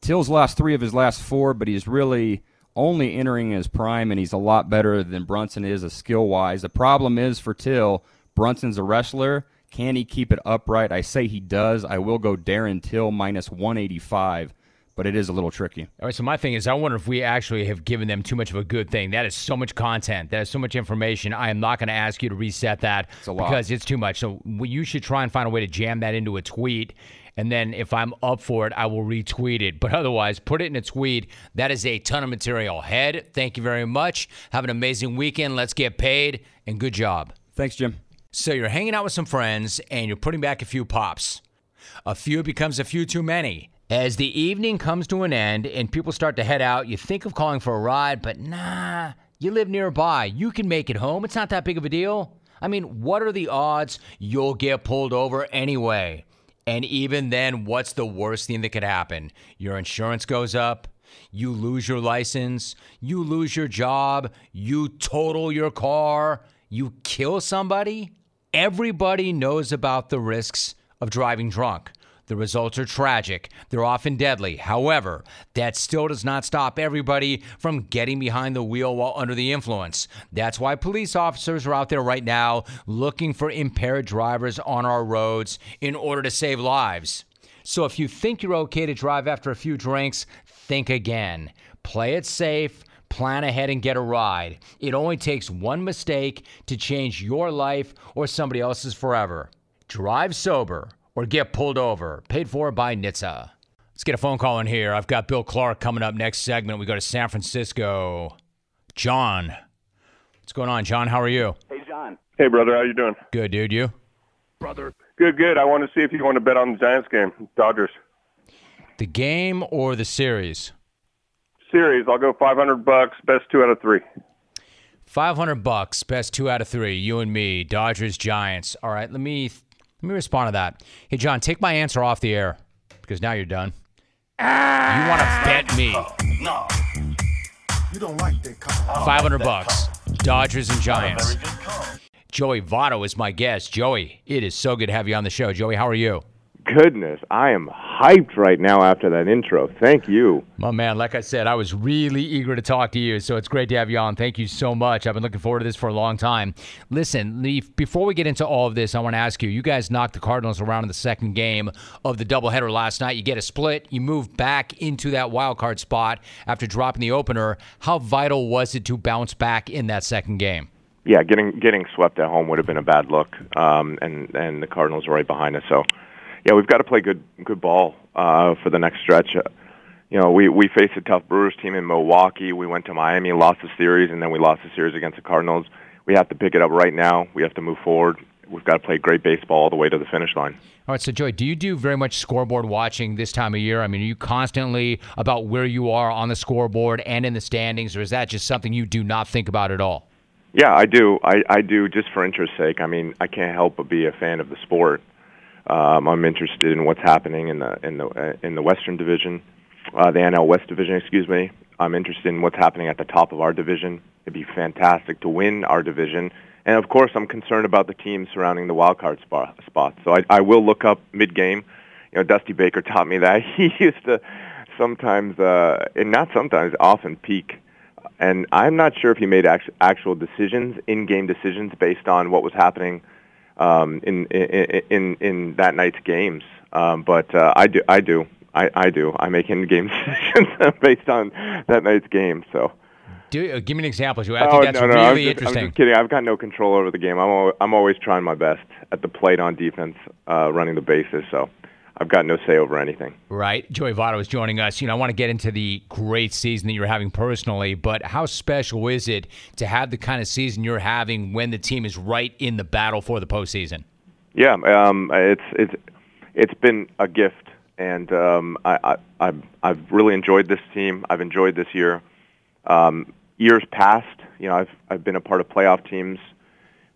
Till's lost three of his last four, but he's really only entering his prime, and he's a lot better than Brunson is, a skill wise. The problem is for Till, Brunson's a wrestler. Can he keep it upright? I say he does. I will go Darren Till minus 185, but it is a little tricky. All right, so my thing is, I wonder if we actually have given them too much of a good thing. That is so much content. That is so much information. I am not going to ask you to reset that lot. because it's too much. So you should try and find a way to jam that into a tweet. And then if I'm up for it, I will retweet it. But otherwise, put it in a tweet. That is a ton of material. Head, thank you very much. Have an amazing weekend. Let's get paid. And good job. Thanks, Jim. So you're hanging out with some friends and you're putting back a few pops. A few becomes a few too many. As the evening comes to an end and people start to head out, you think of calling for a ride, but nah, you live nearby. You can make it home. It's not that big of a deal. I mean, what are the odds you'll get pulled over anyway? And even then, what's the worst thing that could happen? Your insurance goes up, you lose your license, you lose your job, you total your car, you kill somebody. Everybody knows about the risks of driving drunk. The results are tragic. They're often deadly. However, that still does not stop everybody from getting behind the wheel while under the influence. That's why police officers are out there right now looking for impaired drivers on our roads in order to save lives. So if you think you're okay to drive after a few drinks, think again. Play it safe. Plan ahead and get a ride. It only takes one mistake to change your life or somebody else's forever. Drive sober or get pulled over. Paid for by NHTSA. Let's get a phone call in here. I've got Bill Clark coming up next segment. We go to San Francisco. John. What's going on, John? How are you? Hey, John. Hey, brother, how you doing? Good, dude. You? Brother. Good, good. I want to see if you want to bet on the Giants game, Dodgers The game or the series? series. I'll go 500 bucks, best two out of three. 500 bucks, best two out of three. You and me, Dodgers, Giants. All right, let me let me respond to that. Hey, John, take my answer off the air because now you're done. You want to bet me? No. You don't like that call. 500 bucks, Dodgers and Giants. Joey Votto is my guest. Joey, it is so good to have you on the show. Joey, how are you? Goodness, I am hyped right now after that intro. Thank you. My man, like I said, I was really eager to talk to you, so it's great to have you on. Thank you so much. I've been looking forward to this for a long time. Listen, Leaf, before we get into all of this, I want to ask you you guys knocked the Cardinals around in the second game of the doubleheader last night. You get a split, you move back into that wild card spot after dropping the opener. How vital was it to bounce back in that second game? Yeah, getting getting swept at home would have been a bad look, um, and and the Cardinals are right behind us. So, yeah, we've got to play good good ball uh, for the next stretch. Uh, you know, we we faced a tough Brewers team in Milwaukee. We went to Miami, lost the series, and then we lost the series against the Cardinals. We have to pick it up right now. We have to move forward. We've got to play great baseball all the way to the finish line. All right, so Joey, do you do very much scoreboard watching this time of year? I mean, are you constantly about where you are on the scoreboard and in the standings, or is that just something you do not think about at all? Yeah, I do. I, I do just for interest's sake. I mean, I can't help but be a fan of the sport. Um, I'm interested in what's happening in the in the uh, in the Western Division, uh, the NL West Division. Excuse me. I'm interested in what's happening at the top of our division. It'd be fantastic to win our division, and of course, I'm concerned about the teams surrounding the wild card spot, spots. So I, I will look up mid game. You know, Dusty Baker taught me that he used to sometimes, uh, and not sometimes, often peek and I'm not sure if he made act- actual decisions, in-game decisions, based on what was happening um, in, in in in that night's games. Um, but uh, I do, I do, I, I do. I make in-game decisions based on that night's game. So. Do, uh, give me an example. I oh, think that's no, no, really I'm just, interesting. I'm just kidding. I've got no control over the game. I'm al- I'm always trying my best at the plate on defense, uh, running the bases. So I've got no say over anything. Right. Joey Votto is joining us. You know, I want to get into the great season that you're having personally, but how special is it to have the kind of season you're having when the team is right in the battle for the postseason? Yeah, um, it's it's it's been a gift and um, I, I, I've I've really enjoyed this team. I've enjoyed this year. Um, years past, you know, I've I've been a part of playoff teams,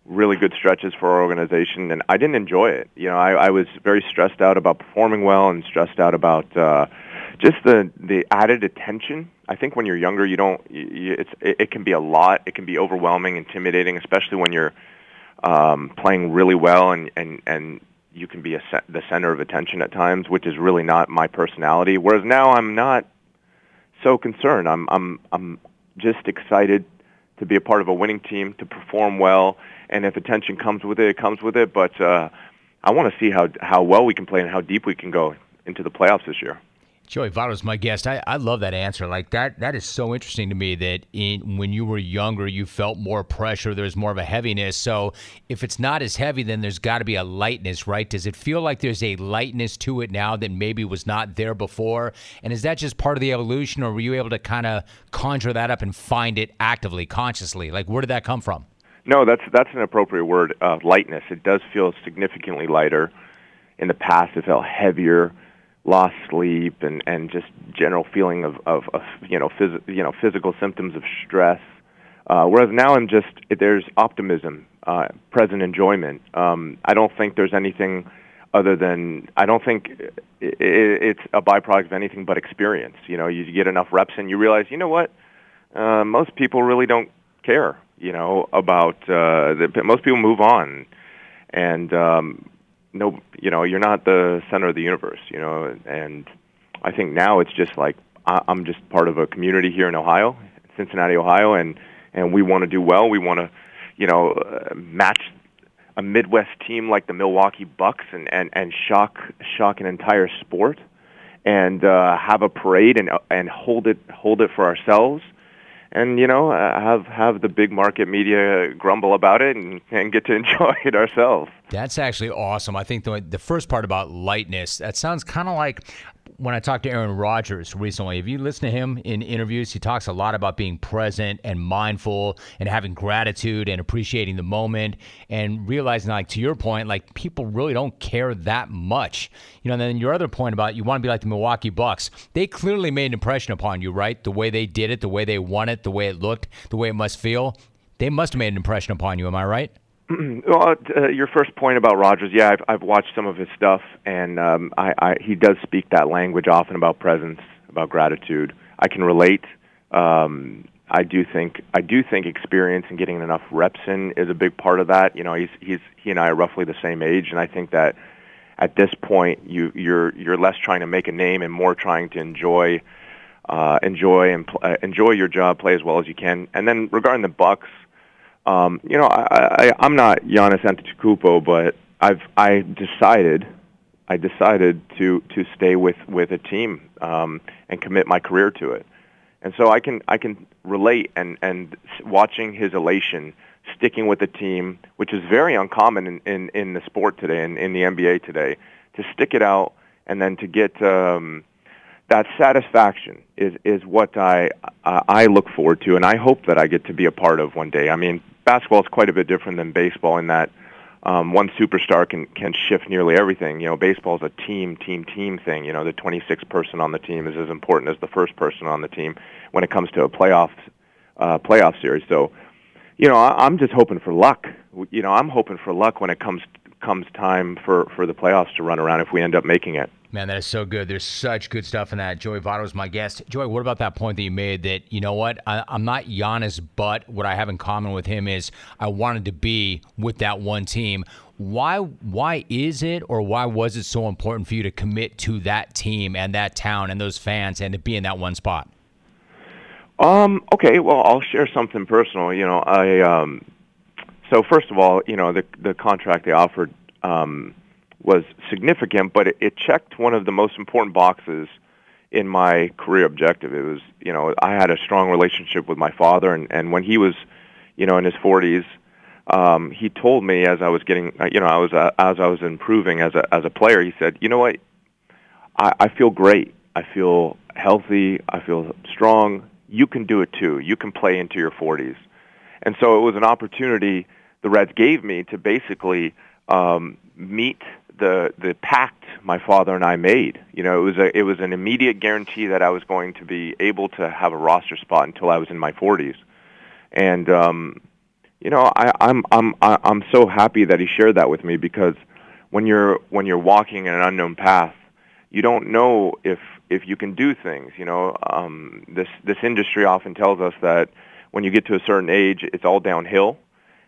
really good stretches for our organization, and I didn't enjoy it. You know, I, I was very stressed out about performing well and stressed out about uh, just the the added attention. I think when you're younger, you don't. You, it's it, it can be a lot. It can be overwhelming, intimidating, especially when you're um, playing really well and and and you can be a, the center of attention at times, which is really not my personality. Whereas now I'm not so concerned. I'm I'm I'm just excited to be a part of a winning team, to perform well, and if attention comes with it, it comes with it. But uh, I want to see how how well we can play and how deep we can go into the playoffs this year. Joey Votto's my guest. I, I love that answer. Like that that is so interesting to me that in, when you were younger you felt more pressure, there's more of a heaviness. So if it's not as heavy, then there's got to be a lightness, right? Does it feel like there's a lightness to it now that maybe was not there before? And is that just part of the evolution, or were you able to kind of conjure that up and find it actively, consciously? Like where did that come from? No, that's that's an appropriate word. Uh, lightness. It does feel significantly lighter. In the past, it felt heavier lost sleep and and just general feeling of of, of you know phys- you know physical symptoms of stress. Uh, whereas now I'm just there's optimism, uh, present enjoyment. Um, I don't think there's anything other than I don't think it, it's a byproduct of anything but experience. You know, you get enough reps and you realize, you know what, uh, most people really don't care. You know about uh, the, most people move on, and um, no, you know, you're not the center of the universe, you know, and I think now it's just like I, I'm just part of a community here in Ohio, Cincinnati, Ohio, and and we want to do well. We want to, you know, uh, match a Midwest team like the Milwaukee Bucks and and and shock shock an entire sport, and uh, have a parade and and hold it hold it for ourselves and you know uh, have have the big market media grumble about it and, and get to enjoy it ourselves. That's actually awesome. I think the the first part about lightness that sounds kind of like when I talked to Aaron Rodgers recently, if you listen to him in interviews, he talks a lot about being present and mindful and having gratitude and appreciating the moment and realizing, like, to your point, like, people really don't care that much. You know, and then your other point about you want to be like the Milwaukee Bucks, they clearly made an impression upon you, right? The way they did it, the way they won it, the way it looked, the way it must feel. They must have made an impression upon you. Am I right? well, uh, your first point about Rodgers, yeah, I've, I've watched some of his stuff, and um, I, I, he does speak that language often about presence, about gratitude. I can relate. Um, I do think I do think experience and getting enough reps in is a big part of that. You know, he's he's he and I are roughly the same age, and I think that at this point you you're you're less trying to make a name and more trying to enjoy uh, enjoy and pl- uh, enjoy your job, play as well as you can. And then regarding the Bucks um, you know, I, I, I'm not Giannis Antetokounmpo, but I've I decided I decided to to stay with with a team um, and commit my career to it. And so I can I can relate and and watching his elation sticking with a team, which is very uncommon in in, in the sport today and in, in the NBA today, to stick it out and then to get um, that satisfaction is is what I I look forward to, and I hope that I get to be a part of one day. I mean, basketball is quite a bit different than baseball in that um, one superstar can can shift nearly everything. You know, baseball is a team, team, team thing. You know, the 26th person on the team is as important as the first person on the team when it comes to a playoff uh, playoff series. So, you know, I, I'm just hoping for luck. You know, I'm hoping for luck when it comes comes time for for the playoffs to run around if we end up making it. Man, that is so good. There's such good stuff in that. Joey Votto is my guest. Joey, what about that point that you made that, you know what, I, am not Giannis, but what I have in common with him is I wanted to be with that one team. Why why is it or why was it so important for you to commit to that team and that town and those fans and to be in that one spot? Um, okay, well, I'll share something personal. You know, I um so first of all, you know, the the contract they offered um was significant, but it, it checked one of the most important boxes in my career objective. It was, you know, I had a strong relationship with my father, and and when he was, you know, in his 40s, um, he told me as I was getting, uh, you know, I was uh, as I was improving as a as a player. He said, you know what, I, I feel great. I feel healthy. I feel strong. You can do it too. You can play into your 40s, and so it was an opportunity the Reds gave me to basically um, meet the the pact my father and I made. You know, it was a it was an immediate guarantee that I was going to be able to have a roster spot until I was in my 40s. And um you know, I I'm I'm I'm so happy that he shared that with me because when you're when you're walking in an unknown path, you don't know if if you can do things, you know. Um this this industry often tells us that when you get to a certain age, it's all downhill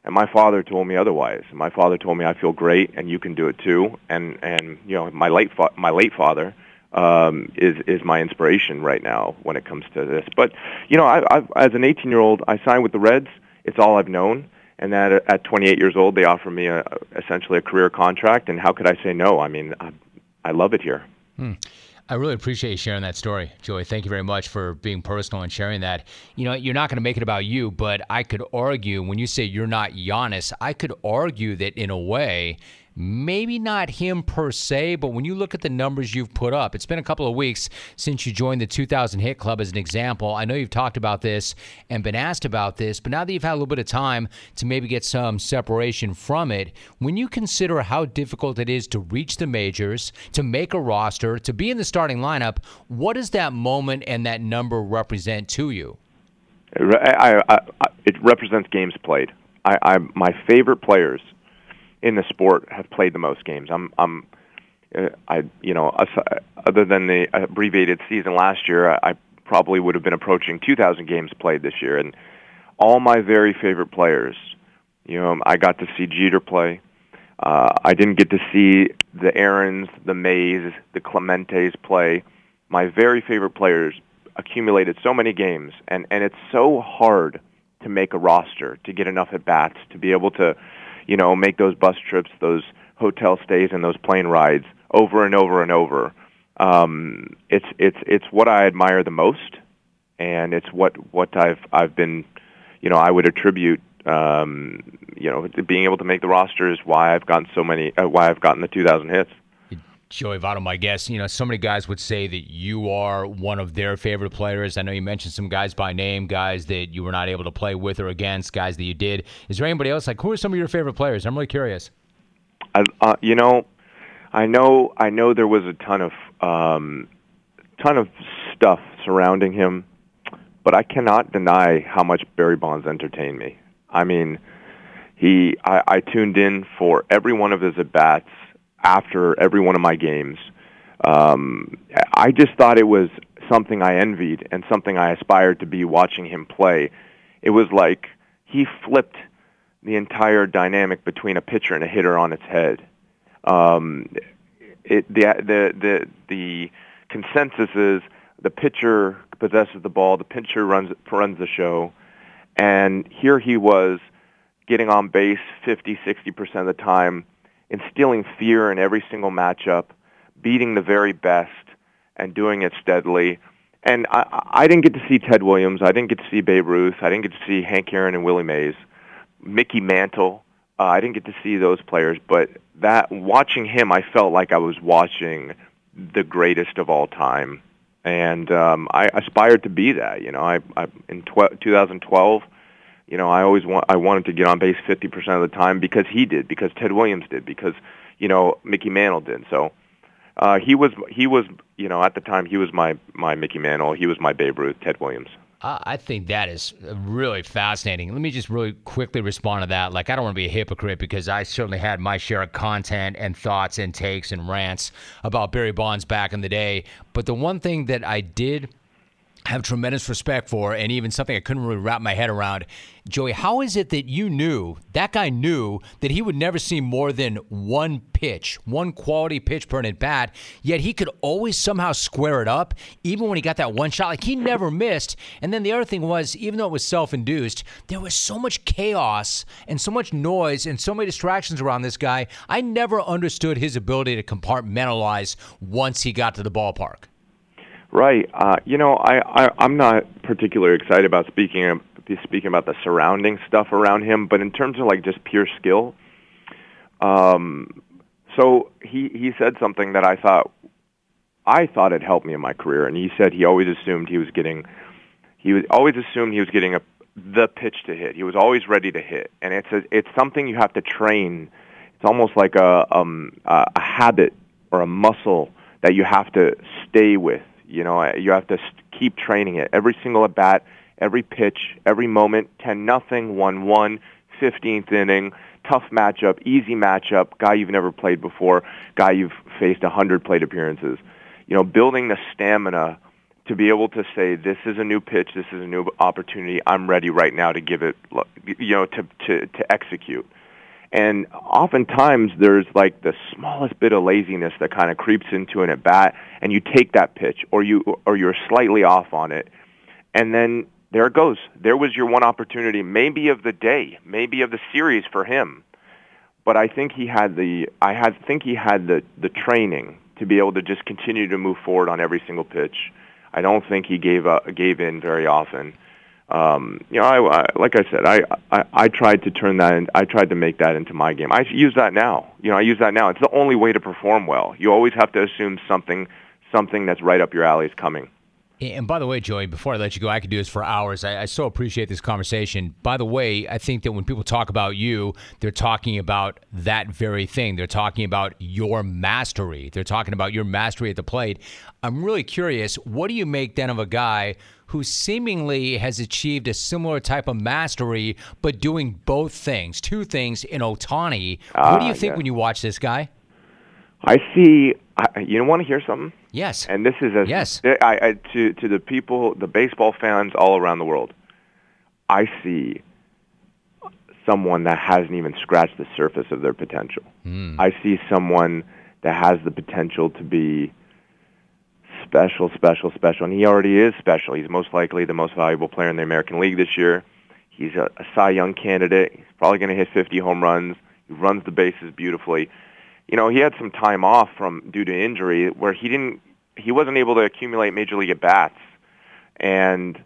and my father told me otherwise. My father told me I feel great, and you can do it too. And and you know my late fa- my late father um, is is my inspiration right now when it comes to this. But you know, I, I've, as an 18 year old, I signed with the Reds. It's all I've known. And that at 28 years old, they offer me a, essentially a career contract. And how could I say no? I mean, I, I love it here. Hmm. I really appreciate you sharing that story, Joey. Thank you very much for being personal and sharing that. You know, you're not going to make it about you, but I could argue when you say you're not Giannis, I could argue that in a way, maybe not him per se, but when you look at the numbers you've put up, it's been a couple of weeks since you joined the 2000 Hit Club as an example. I know you've talked about this and been asked about this, but now that you've had a little bit of time to maybe get some separation from it, when you consider how difficult it is to reach the majors, to make a roster, to be in the starting lineup, what does that moment and that number represent to you? I, I, I, it represents games played. I, I, my favorite players in the sport have played the most games. I'm I'm uh, I you know other than the abbreviated season last year, I probably would have been approaching 2,000 games played this year, and all my very favorite players. You know, I got to see Jeter play. Uh, I didn't get to see the Aarons, the Mays, the Clementes play. My very favorite players accumulated so many games, and and it's so hard to make a roster to get enough at bats to be able to you know, make those bus trips, those hotel stays, and those plane rides over and over and over. Um, it's it's it's what I admire the most, and it's what what I've I've been, you know, I would attribute, um, you know, being able to make the roster is why I've gotten so many, uh, why I've gotten the 2,000 hits. Joey Votto, my guess, you know, so many guys would say that you are one of their favorite players. I know you mentioned some guys by name, guys that you were not able to play with or against, guys that you did. Is there anybody else? Like, who are some of your favorite players? I'm really curious. I, uh, you know, I know, I know there was a ton of, um, ton of stuff surrounding him, but I cannot deny how much Barry Bonds entertained me. I mean, he, I, I tuned in for every one of his at bats after every one of my games. Um, I just thought it was something I envied and something I aspired to be watching him play. It was like he flipped the entire dynamic between a pitcher and a hitter on its head. Um, it, the, the the the consensus is the pitcher possesses the ball, the pitcher runs runs the show, and here he was getting on base 50, 60 percent of the time instilling fear in every single matchup, beating the very best, and doing it steadily. And I, I didn't get to see Ted Williams. I didn't get to see Babe Ruth. I didn't get to see Hank Aaron and Willie Mays, Mickey Mantle. Uh, I didn't get to see those players, but that watching him, I felt like I was watching the greatest of all time, and um, I aspired to be that. You know, I, I in tw- 2012 you know, I always want I wanted to get on base 50% of the time because he did, because Ted Williams did, because you know Mickey Mantle did. So uh, he was he was you know at the time he was my my Mickey Mantle, he was my Babe Ruth, Ted Williams. I think that is really fascinating. Let me just really quickly respond to that. Like, I don't want to be a hypocrite because I certainly had my share of content and thoughts and takes and rants about Barry Bonds back in the day. But the one thing that I did have tremendous respect for, and even something I couldn't really wrap my head around. Joey, how is it that you knew, that guy knew, that he would never see more than one pitch, one quality pitch per at bat, yet he could always somehow square it up, even when he got that one shot? Like he never missed. And then the other thing was, even though it was self induced, there was so much chaos and so much noise and so many distractions around this guy. I never understood his ability to compartmentalize once he got to the ballpark. Right. Uh, you know, I, I I'm not particularly excited about speaking speaking about the surrounding stuff around him, but in terms of like just pure skill, um, so he he said something that I thought I thought it helped me in my career, and he said he always assumed he was getting he was always assumed he was getting a the pitch to hit. He was always ready to hit, and it's a, it's something you have to train It's almost like a um, a a habit or a muscle that you have to stay with. You know, you have to keep training it every single at bat, every pitch, every moment. Ten nothing, one one, fifteenth inning, tough matchup, easy matchup, guy you've never played before, guy you've faced a hundred plate appearances. You know, building the stamina to be able to say this is a new pitch, this is a new opportunity. I'm ready right now to give it, you know, to to to execute. And oftentimes there's like the smallest bit of laziness that kind of creeps into an at bat, and you take that pitch, or you or you're slightly off on it, and then there it goes. There was your one opportunity, maybe of the day, maybe of the series for him. But I think he had the I had think he had the the training to be able to just continue to move forward on every single pitch. I don't think he gave up, gave in very often um, you know, I, I like I said, I, I I tried to turn that, in, I tried to make that into my game. I use that now. You know, I use that now. It's the only way to perform well. You always have to assume something, something that's right up your alley is coming. And by the way, Joey, before I let you go, I could do this for hours. I, I, so appreciate this conversation. By the way, I think that when people talk about you, they're talking about that very thing. They're talking about your mastery. They're talking about your mastery at the plate. I'm really curious, what do you make then of a guy who seemingly has achieved a similar type of mastery, but doing both things, two things in Ohtani? what do you Ah, think yeah. when you watch this guy? I see. I, you don't want to hear something? Yes. And this is a Yes. I, I, to to the people, the baseball fans all around the world. I see someone that hasn't even scratched the surface of their potential. Hmm. I see someone that has the potential to be special, special, special, and he already is special. He's most likely the most valuable player in the American League this year. He's a, a Cy Young candidate. He's probably going to hit 50 home runs. He runs the bases beautifully. You know, he had some time off from due to injury where he didn't he wasn't able to accumulate major league at bats. And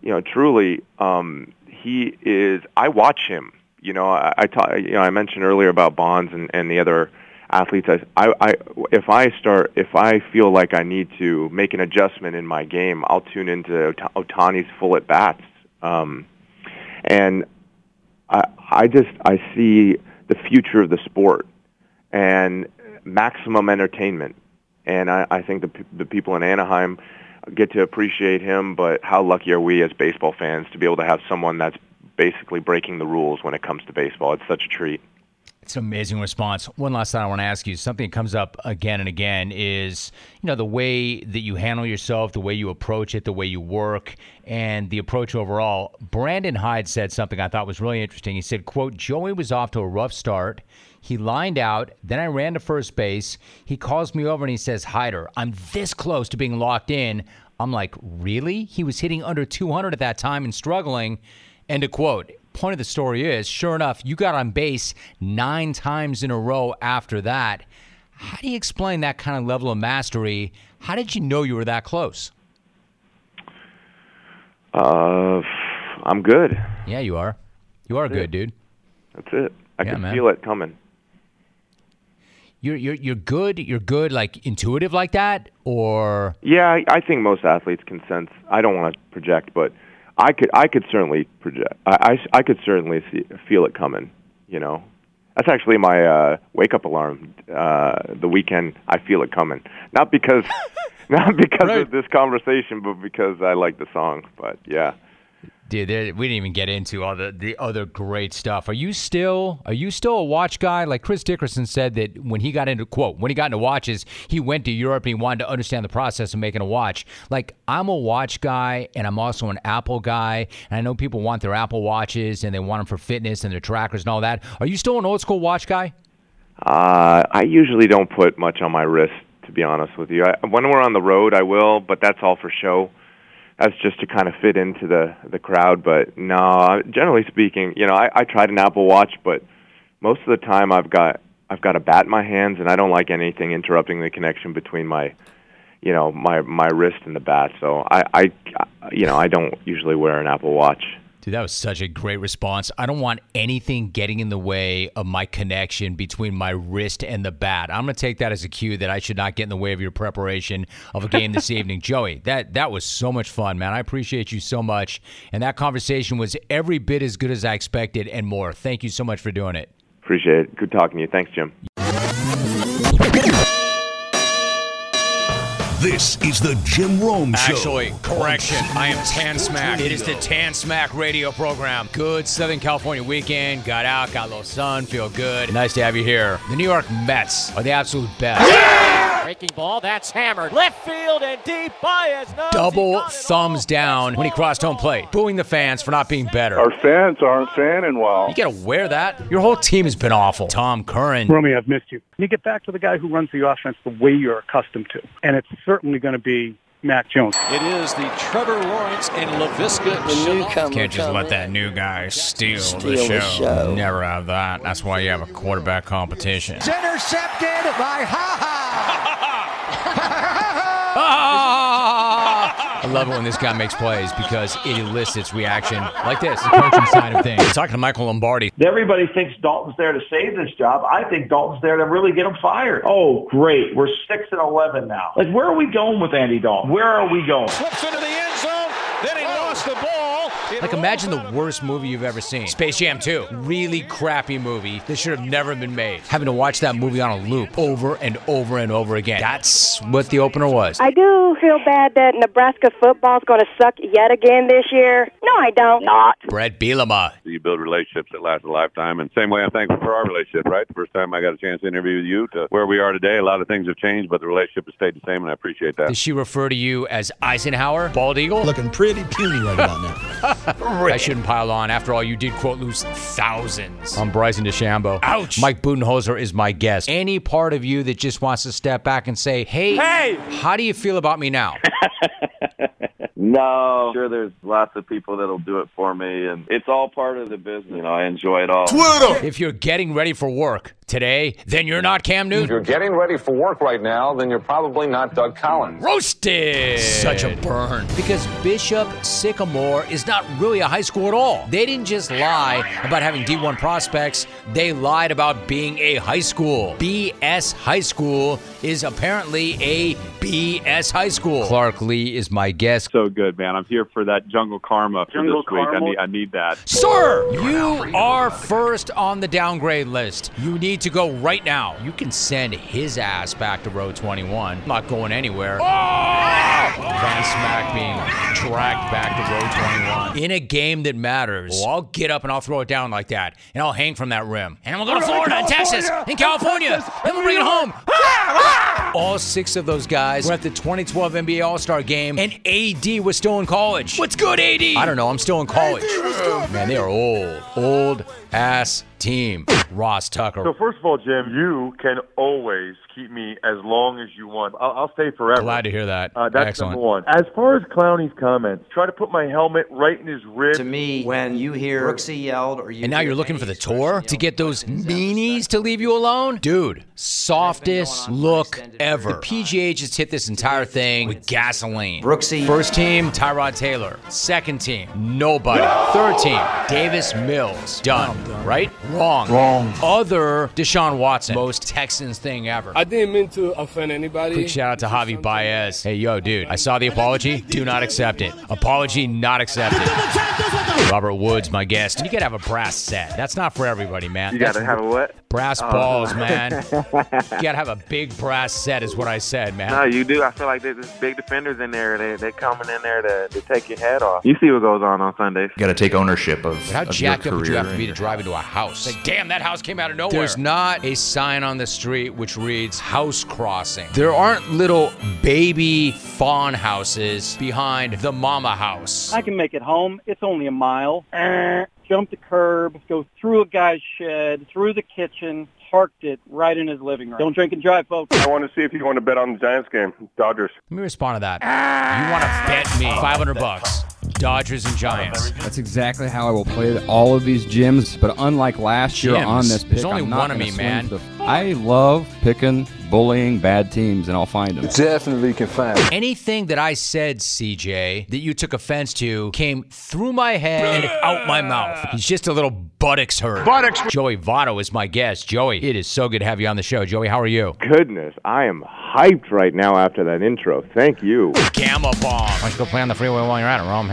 you know, truly um he is I watch him. You know, I, I ta- you know, I mentioned earlier about Bonds and, and the other athletes. I, I, I, if I start, if I feel like I need to make an adjustment in my game, I'll tune into Ota- Ohtani's full at bats. Um, and I, I just, I see the future of the sport and maximum entertainment. And I, I think the, the people in Anaheim get to appreciate him, but how lucky are we as baseball fans to be able to have someone that's basically breaking the rules when it comes to baseball? It's such a treat. It's an amazing response. One last thing I want to ask you something that comes up again and again is, you know, the way that you handle yourself, the way you approach it, the way you work, and the approach overall. Brandon Hyde said something I thought was really interesting. He said, quote, Joey was off to a rough start. He lined out, then I ran to first base. He calls me over and he says, Hyder, I'm this close to being locked in. I'm like, really? He was hitting under 200 at that time and struggling. End of quote. Point of the story is, sure enough, you got on base nine times in a row after that. How do you explain that kind of level of mastery? How did you know you were that close? Uh, I'm good. Yeah, you are. You are That's it. good, dude. That's it. I Yeah, can man. feel it coming. You're you're you're good. You're good, like intuitive like that, or Yeah, I, think most athletes can sense. I don't want to project, but I could I could certainly project. I, I, I could certainly see, feel it coming. You know, that's actually my uh, wake up alarm. Uh, the Weeknd, I feel it coming. Not because not because of this conversation, but because I like the song. But yeah. Dude, we didn't even get into all the the other great stuff. Are you still are you still a watch guy? Like Chris Dickerson said that when he got into quote when he got into watches, he went to Europe and he wanted to understand the process of making a watch. Like I'm a watch guy and I'm also an Apple guy, and I know people want their Apple watches and they want them for fitness and their trackers and all that. Are you still an old school watch guy? Uh, I usually don't put much on my wrist, to be honest with you. I, when we're on the road, I will, but that's all for show. That's just to kind of fit into the the crowd. But no, generally speaking, you know, I, I tried an Apple Watch, but most of the time I've got I've got a bat in my hands, and I don't like anything interrupting the connection between my, you know, my my wrist and the bat. So I, I you know, I don't usually wear an Apple Watch. Dude, that was such a great response. I don't want anything getting in the way of my connection between my wrist and the bat. I'm going to take that as a cue that I should not get in the way of your preparation of a game this evening. Joey, that that was so much fun, man. I appreciate you so much. And that conversation was every bit as good as I expected and more. Thank you so much for doing it. Appreciate it. Good talking to you. Thanks, Jim. This is the Jim Rome Show. Actually, correction. I am Tan Smack. It is the Tan Smack radio program. Good Southern California weekend. Got out, got a little sun, feel good. Nice to have you here. The New York Mets are the absolute best. Breaking ball, that's hammered. Left field and deep. Baez knows Double thumbs down when he crossed home plate, booing the fans for not being better. Our fans aren't fanning well. You gotta wear that. Your whole team has been awful. Tom Curran. Romy, I've missed you. You get back to the guy who runs the offense the way you're accustomed to, and it's certainly going to be Mac Jones. It is the Trevor Lawrence and LaVisca. Can't just let that new guy steal, Steal the, the show. show. Never have that. That's why you have a quarterback competition. It's intercepted by I love it when this guy makes plays because it elicits reaction like this. The coaching side of things. Talking to Michael Lombardi. Everybody thinks Dalton's there to save this job. I think Dalton's there to really get him fired. Oh, great. We're 6 and 11 now. Like, where are we going with Andy Dalton? Where are we going? Slips into the end zone. Then he lost the ball. It Like, imagine the worst movie you've ever seen. Space Jam 2. Really crappy movie that should have never been made. Having to watch that movie on a loop over and over and over again. That's what the opener was. I do feel bad that Nebraska football's going to suck yet again this year. No, I don't. Not. Bret Bielema. You build relationships that last a lifetime, and same way I'm thankful for our relationship. Right, the first time I got a chance to interview with you to where we are today, a lot of things have changed, but the relationship has stayed the same, and I appreciate that. Does she refer to you as Eisenhower? Bald Eagle? Looking pretty puny right about now. I shouldn't pile on. After all, you did quote lose thousands I'm Bryson DeChambeau. Ouch. Mike Budenholzer is my guest. Any part of you that just wants to step back and say, hey, Hey! how do you feel about me now? No, sure. There's lots of people that'll do it for me, and it's all part of the business. You know, I enjoy it all. If you're getting ready for work today, then you're not Cam Newton. If you're getting ready for work right now, then you're probably not Doug Collins. Roasted! Such a burn. Because Bishop Sycamore is not really a high school at all. They didn't just lie about having D1 prospects, they lied about being a high school. BS High School is apparently a BS High School. Clark Lea is my guest. So good, man. I'm here for that jungle karma for Jungle this week. I need, I need that. Sir, you are first on the downgrade list. You need to go right now. You can send his ass back to row 21. I'm not going anywhere. Oh! Van Smack being dragged back to row 21 in a game that matters. Well, I'll get up and I'll throw it down like that, and I'll hang from that rim, and then we'll go to Florida and Texas and California, and we'll bring it home. All six of those guys were at the 2012 NBA All Star game, and AD was still in college. What's good, AD? I don't know. I'm still in college. Man, they are old, old ass team. Ross Tucker. So first of all, Jim, you can always keep me as long as you want. I'll, I'll stay forever. Glad to hear that. Uh, that's Excellent. number one. As far as Clowney's comments, try to put my helmet right in his rib. To me, when you hear Brooksy yelled or you And now you're looking for the tour to get those meanies to leave you alone? Dude, softest look ever. The PGA just hit this entire thing with gasoline. Brooksy. First team, Tyrod Taylor. Second team, nobody. Third team, Davis Mills. Done. Right? Wrong. Wrong. Other Deshaun Watson. Most Texans thing ever. I didn't mean to offend anybody. Quick shout out to Javi Baez. Hey, yo, dude, I saw the apology. Do not accept it. Apology not accepted. Robert Woods, my guest. You gotta have a brass set. That's not for everybody, man. You gotta That's have a what? Brass Oh. balls, man. you gotta have a big brass set, is what I said, man. No, you do. I feel like there's big defenders in there. They they coming in there to, to take your head off. You see what goes on on Sundays. You got to take ownership of, But how of jacked your up would you have to be to drive into a house? Like, damn, that house came out of nowhere. There's not a sign on the street which reads house crossing. There aren't little baby fawn houses behind the mama house. I can make it home. It's only a mile. Eh. Eh, Jump the curb, go through a guy's shed, through the kitchen, parked it right in his living room. Don't drink and drive, folks. I want to see if you want to bet on the Giants game. Dodgers. Let me respond to that. You want to bet me 500 bucks? Dodgers and Giants. That's exactly how I will play all of these gyms. But unlike last year Gyms? on this pick, There's only I'm not one of gonna me, swing man. the- I love picking, bullying bad teams, and I'll find them. Definitely can find. them. Anything that I said, CJ, that you took offense to came through my head and out my mouth. He's just a little buttocks hurt. Buttocks. Joey Votto is my guest. Joey, it is so good to have you on the show. Joey, how are you? Goodness, I am hyped right now after that intro. Thank you. Gamma bomb. Why don't you go play on the freeway while you're at it, Rome?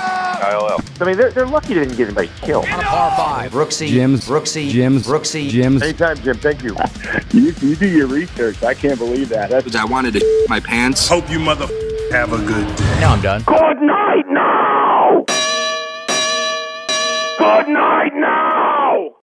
ILL. I mean, they're, they're lucky they didn't get anybody killed. On a par five. Brooksy. Jim's. Brooksy. Jim's. Brooksy. Jim's. Anytime, Jim. Thank you. You, you do your research. I can't believe that. That's I wanted to my pants. Hope you mother have a good day. Now I'm done. Good night now! Good night now!